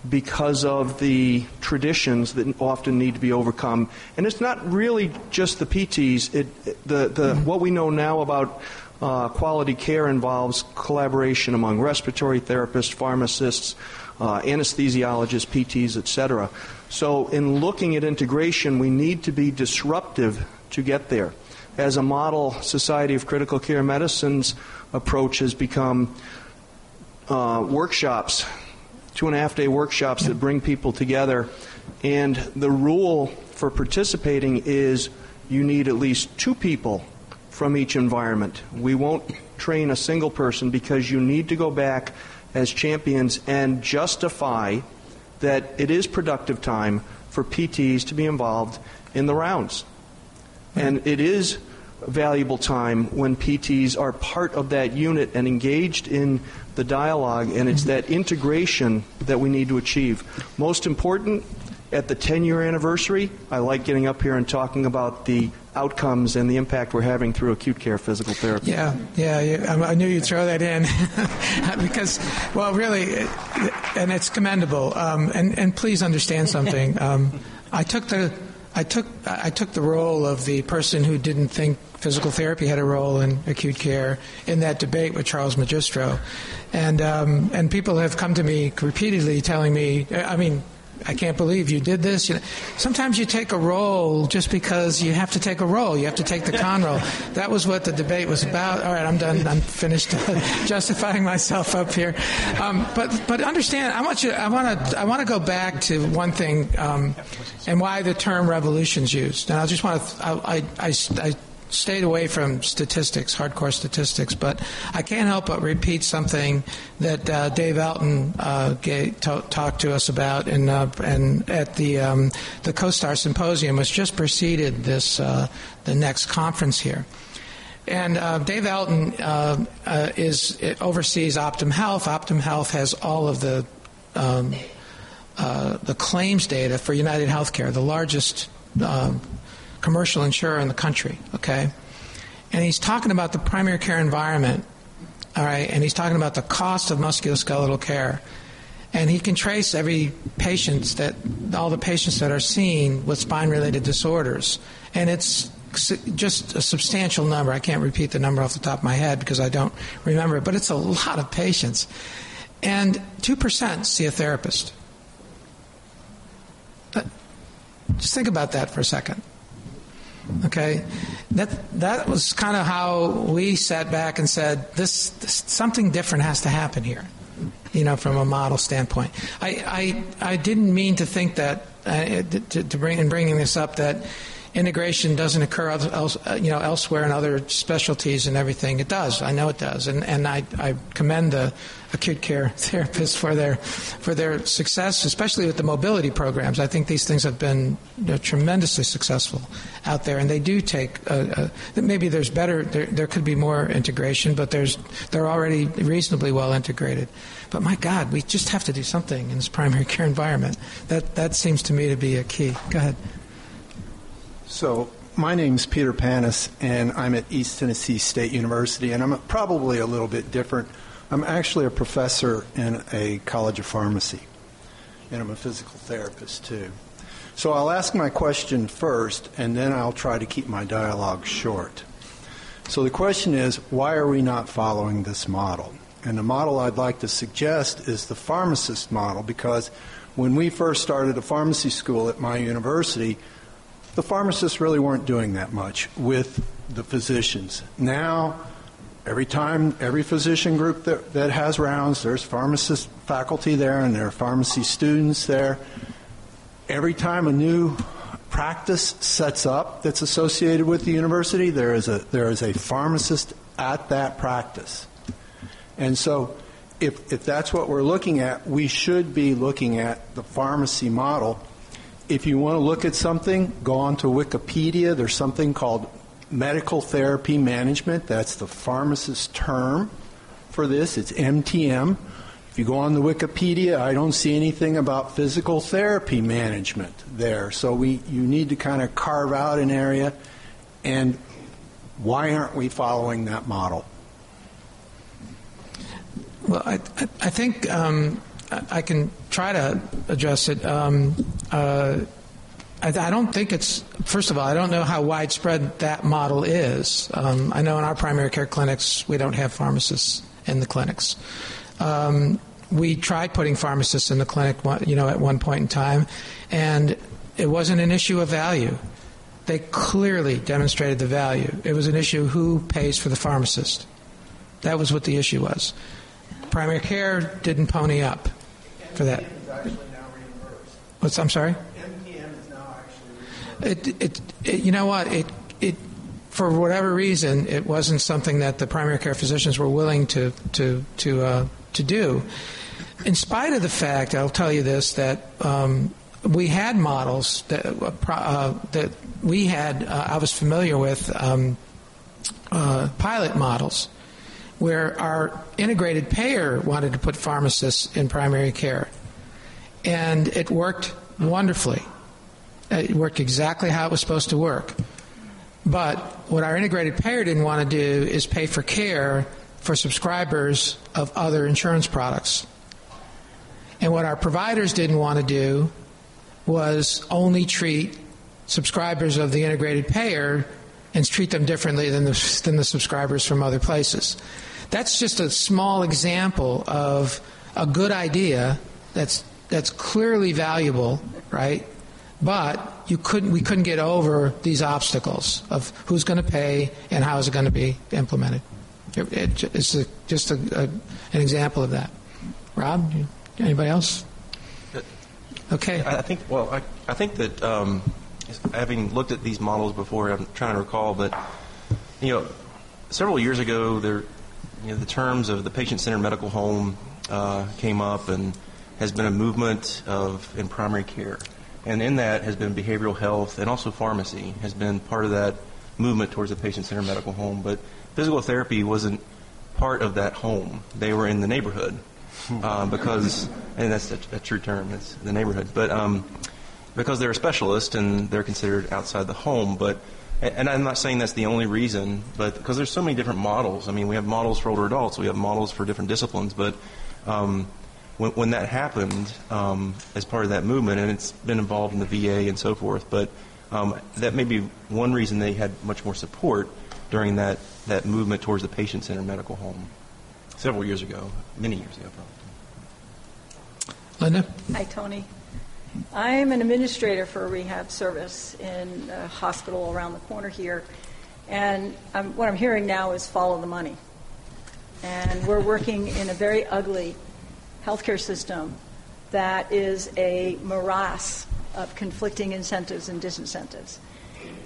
because of the traditions that often need to be overcome. And it's not really just the PTs. It, the, the, mm-hmm. What we know now about uh, quality care involves collaboration among respiratory therapists, pharmacists, uh, anesthesiologists, PTs, etc. So, in looking at integration, we need to be disruptive to get there as a model Society of Critical Care Medicine's approach has become uh, workshops, two and a half day workshops that bring people together. And the rule for participating is you need at least two people from each environment. We won't train a single person because you need to go back as champions and justify that it is productive time for PTs to be involved in the rounds. And it is valuable time when PTs are part of that unit and engaged in the dialogue, and it's mm-hmm. that integration that we need to achieve. Most important at the 10 year anniversary, I like getting up here and talking about the outcomes and the impact we're having through acute care physical therapy. Yeah, yeah, yeah I knew you'd throw that in *laughs* because, well, really, and it's commendable. Um, and and please understand something. *laughs* Um, I took the I took I took the role of the person who didn't think physical therapy had a role in acute care in that debate with Charles Magistro, and um, and people have come to me repeatedly telling me, I mean, I can't believe you did this. You know, sometimes you take a role just because you have to take a role. You have to take the con role. *laughs* That was what the debate was about. All right, I'm done. I'm finished *laughs* justifying myself up here. Um, but but understand, I want you. I want to. I want to go back to one thing, um, and why the term revolution is used. And I just want to. I, I, I, I stayed away from statistics, hardcore statistics, but I can't help but repeat something that uh, Dave Elton uh, gave, t- talked to us about in, uh, and at the um, the CoStar Symposium, which just preceded this uh, the next conference here. And uh, Dave Elton uh, is oversees Optum Health. Optum Health has all of the um, the claims data for United Healthcare, the largest commercial insurer in the country, okay? And he's talking about the primary care environment, all right? And he's talking about the cost of musculoskeletal care. And he can trace every patient that, all the patients that are seen with spine related disorders. And it's just a substantial number. I can't repeat the number off the top of my head because I don't remember it, but it's a lot of patients. And 2% see a therapist. Just think about that for a second. Okay, that that was kind of how we sat back and said, this, this, something different has to happen here." You know, from a model standpoint, I I, I didn't mean to think that uh, to, to bring in bringing this up that integration doesn't occur else, uh, you know elsewhere in other specialties and everything. It does. I know it does, and and I, I commend the acute care *laughs* therapists for their for their success, especially with the mobility programs. I think these things have been tremendously successful out there, and they do take. Maybe there's better. There, there could be more integration, but there's they're already reasonably well integrated. But my God, we just have to do something in this primary care environment. That that seems to me to be a key. Go ahead. So, my name's Peter Panus, and I'm at East Tennessee State University, and I'm probably a little bit different. I'm actually a professor in a college of pharmacy, and I'm a physical therapist too. So I'll ask my question first, and then I'll try to keep my dialogue short. So the question is why are we not following this model? And the model I'd like to suggest is the pharmacist model because when we first started a pharmacy school at my university, the pharmacists really weren't doing that much with the physicians. Now, every time, every physician group that, that has rounds, there's pharmacist faculty there and there are pharmacy students there. Every time a new practice sets up that's associated with the university, there is a, there is a pharmacist at that practice. And so, if, if that's what we're looking at, we should be looking at the pharmacy model if you want to look at something, go on to Wikipedia. There's something called medication therapy management. That's the pharmacist term for this. It's MTM. If you go on the Wikipedia, I don't see anything about physical therapy management there. So we, you need to kind of carve out an area. And why aren't we following that model? Well, I, I think um, I can try to address it. Um, uh, I, I, don't think it's, first of all, I don't know how widespread that model is. Um, I know in our primary care clinics, we don't have pharmacists in the clinics. Um, we tried putting pharmacists in the clinic, you know, at one point in time, and it wasn't an issue of value. They clearly demonstrated the value. It was an issue of who pays for the pharmacist. That was what the issue was. Primary care didn't pony up for that. What's I'm sorry? It, it, it, you know what? It, it, for whatever reason, it wasn't something that the primary care physicians were willing to, to, to, uh, to do. In spite of the fact, I'll tell you this, that um, we had models that, uh, uh that we had, uh, I was familiar with, um, uh, pilot models where our integrated payer wanted to put pharmacists in primary care. And it worked wonderfully. Uh, it worked exactly how it was supposed to work. But what our integrated payer didn't want to do is pay for care for subscribers of other insurance products. And what our providers didn't want to do was only treat subscribers of the integrated payer and treat them differently than the, than the subscribers from other places. That's just a small example of a good idea that's that's clearly valuable, right? But you couldn't we couldn't get over these obstacles of who's going to pay and how is it going to be implemented. It, it, it's a, just a, a, an example of that. Rob, anybody else? Okay. I think. Well, I, I think that um, having looked at these models before, I'm trying to recall, but you know, several years ago, there, you know, the terms of the patient-centered medical home uh, came up, and has been a movement of in primary care, and in that has been behavioral health and also pharmacy has been part of that movement towards the patient-centered medical home. But physical therapy wasn't part of that home; they were in the neighborhood uh, *laughs* because, and that's a, a, true term, it's the neighborhood. But um, because they're a specialist and they're considered outside the home, but and I'm not saying that's the only reason, but because there's so many different models. I mean, we have models for older adults, we have models for different disciplines, but um, when, when, that happened um, as part of that movement, and it's been involved in the VA and so forth, but um, that may be one reason they had much more support during that, that movement towards the patient-centered medical home several years ago, many years ago, probably. Linda? Hi, Tony. I'm an administrator for a rehab service in a hospital around the corner here. And I'm, what I'm hearing now is follow the money. And we're working in a very ugly healthcare system that is a morass of conflicting incentives and disincentives.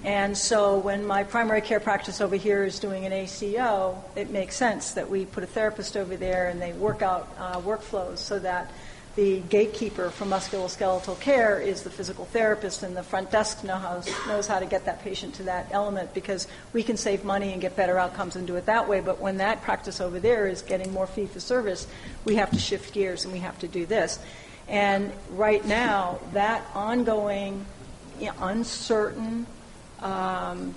And so when my primary care practice over here is doing an ACO, it makes sense that we put a therapist over there and they work out uh, workflows so that the gatekeeper for musculoskeletal care is the physical therapist, and the front desk know how, knows how to get that patient to that element because we can save money and get better outcomes and do it that way. But when that practice over there is getting more fee for service, we have to shift gears and we have to do this. And right now, that ongoing, you know, uncertain, um,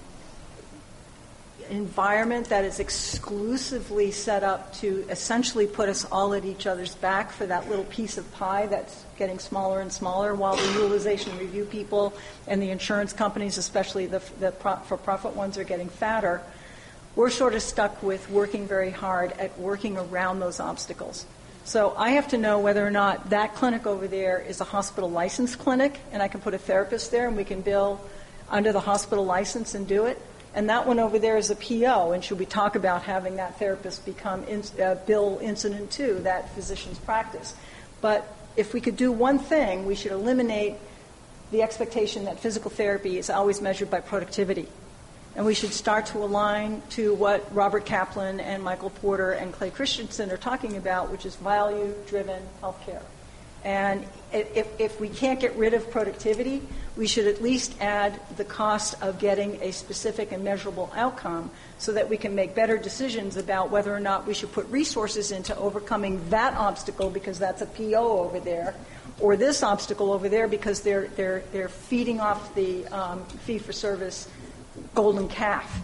environment that is exclusively set up to essentially put us all at each other's back for that little piece of pie that's getting smaller and smaller while the utilization review people and the insurance companies, especially the, the for profit ones, are getting fatter. We're sort of stuck with working very hard at working around those obstacles. So I have to know whether or not that clinic over there is a hospital licensed clinic, and I can put a therapist there and we can bill under the hospital license and do it and that one over there is a PO. And should we talk about having that therapist become in, uh, bill incident to that physician's practice? But if we could do one thing, we should eliminate the expectation that physical therapy is always measured by productivity. And we should start to align to what Robert Kaplan and Michael Porter and Clay Christensen are talking about, which is value driven healthcare. And if, if we can't get rid of productivity, we should at least add the cost of getting a specific and measurable outcome so that we can make better decisions about whether or not we should put resources into overcoming that obstacle because that's a PO over there, or this obstacle over there because they're, they're, they're feeding off the um, fee for service golden calf.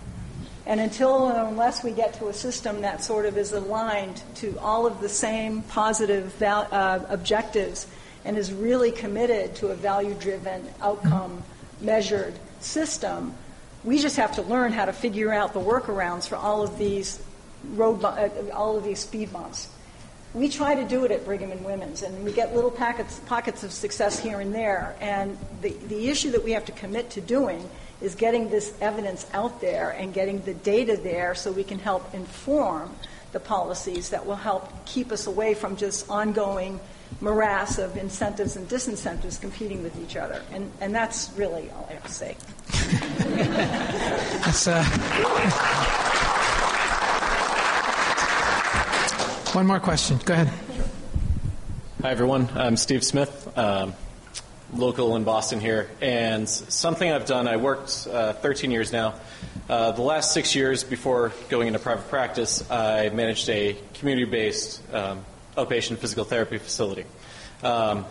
And until unless we get to a system that sort of is aligned to all of the same positive val- uh, objectives and is really committed to a value driven, outcome measured system, we just have to learn how to figure out the workarounds for all of these road, uh, all of these speed bumps. We try to do it at Brigham and Women's, and we get little pockets, pockets of success here and there. And the, the issue that we have to commit to doing is getting this evidence out there and getting the data there so we can help inform the policies that will help keep us away from just ongoing morass of incentives and disincentives competing with each other. And, and that's really all I have to say. that's, uh, one more question. Go ahead. Hi, everyone. I'm Steve Smith. Um, local in Boston here. And something I've done, I worked uh, 13 years now. Uh, the last six years before going into private practice, I managed a community based um, outpatient physical therapy facility. Um,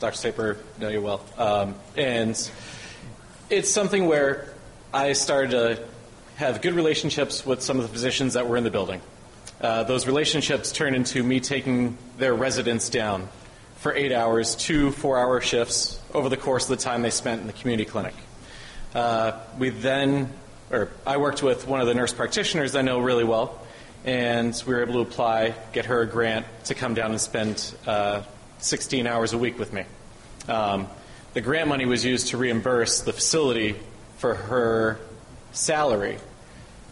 Dr. Saper know you well, um, and it's something where I started to have good relationships with some of the physicians that were in the building. Uh, those relationships turned into me taking their residents down for eight hours, two four-hour shifts over the course of the time they spent in the community clinic. Uh, we then, or I worked with one of the nurse practitioners I know really well, and we were able to apply, get her a grant to come down and spend uh, 16 hours a week with me. Um, the grant money was used to reimburse the facility for her salary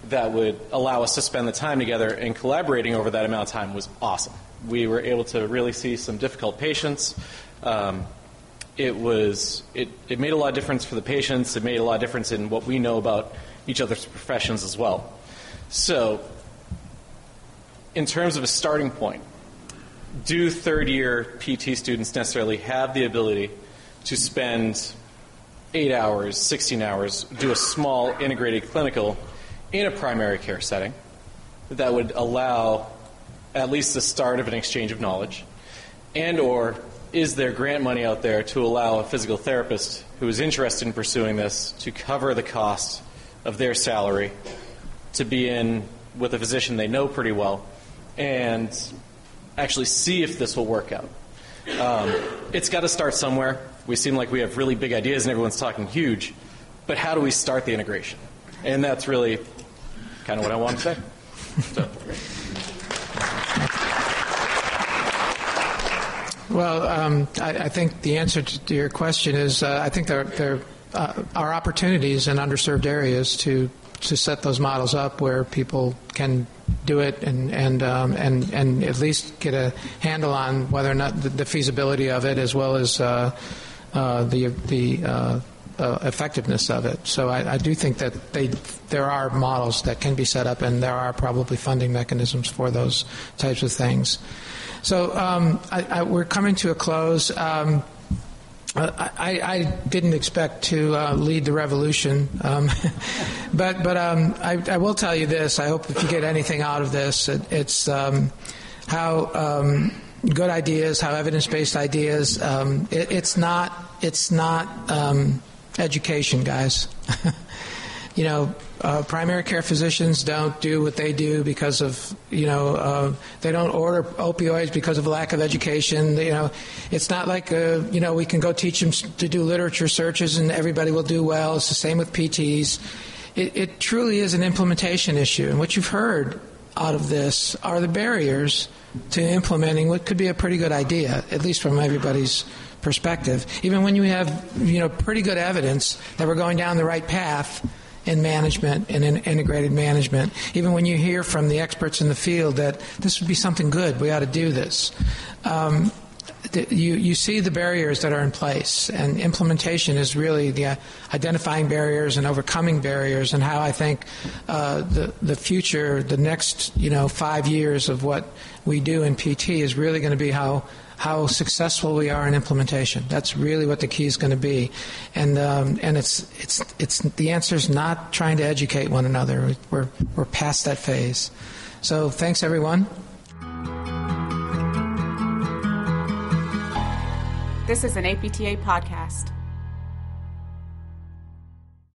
that would allow us to spend the time together and collaborating over that amount of time was awesome. We were able to really see some difficult patients. Um, it was it, it made a lot of difference for the patients. It made a lot of difference in what we know about each other's professions as well. So, in terms of a starting point, do third year PT students necessarily have the ability to spend eight hours, 16 hours, do a small integrated clinical in a primary care setting that would allow at least the start of an exchange of knowledge? And or is there grant money out there to allow a physical therapist who is interested in pursuing this to cover the cost of their salary to be in with a physician they know pretty well and actually see if this will work out? Um, it's got to start somewhere. We seem like we have really big ideas and everyone's talking huge, but how do we start the integration? And that's really kind of what I want to say. *laughs* So. Well, um, I, I, think the answer to your question is uh, I think there, there uh, are opportunities in underserved areas to to set those models up where people can do it and and um, and and at least get a handle on whether or not the, the feasibility of it, as well as uh, uh the the uh, uh, effectiveness of it. So I, I, do think that they, there are models that can be set up, and there are probably funding mechanisms for those types of things. So um, I, we're coming to a close. Um, I, I, didn't expect to uh, lead the revolution, um, *laughs* but but um, I, I, will tell you this. I hope if you get anything out of this, it, it's um, how um, good ideas, how evidence-based ideas. Um, it, it's not it's not um, education, guys. *laughs* you know, uh, primary care physicians don't do what they do because of, you know, uh, they don't order opioids because of lack of education. You know, it's not like, uh, you know, we can go teach them to do literature searches and everybody will do well. It's the same with PTs. It, it truly is an implementation issue. And what you've heard out of this are the barriers to implementing what could be a pretty good idea, at least from everybody's perspective. Even when you have you know pretty good evidence that we're going down the right path in management and in integrated management, even when you hear from the experts in the field that this would be something good, we ought to do this. Um, you, you see the barriers that are in place, and implementation is really the uh, identifying barriers and overcoming barriers, and how I think uh, the the future, the next you know five years of what we do in PT is really going to be how how successful we are in implementation. That's really what the key is going to be, and um, and it's it's it's the answer is not trying to educate one another. We're we're past that phase. So thanks everyone. This is an APTA podcast.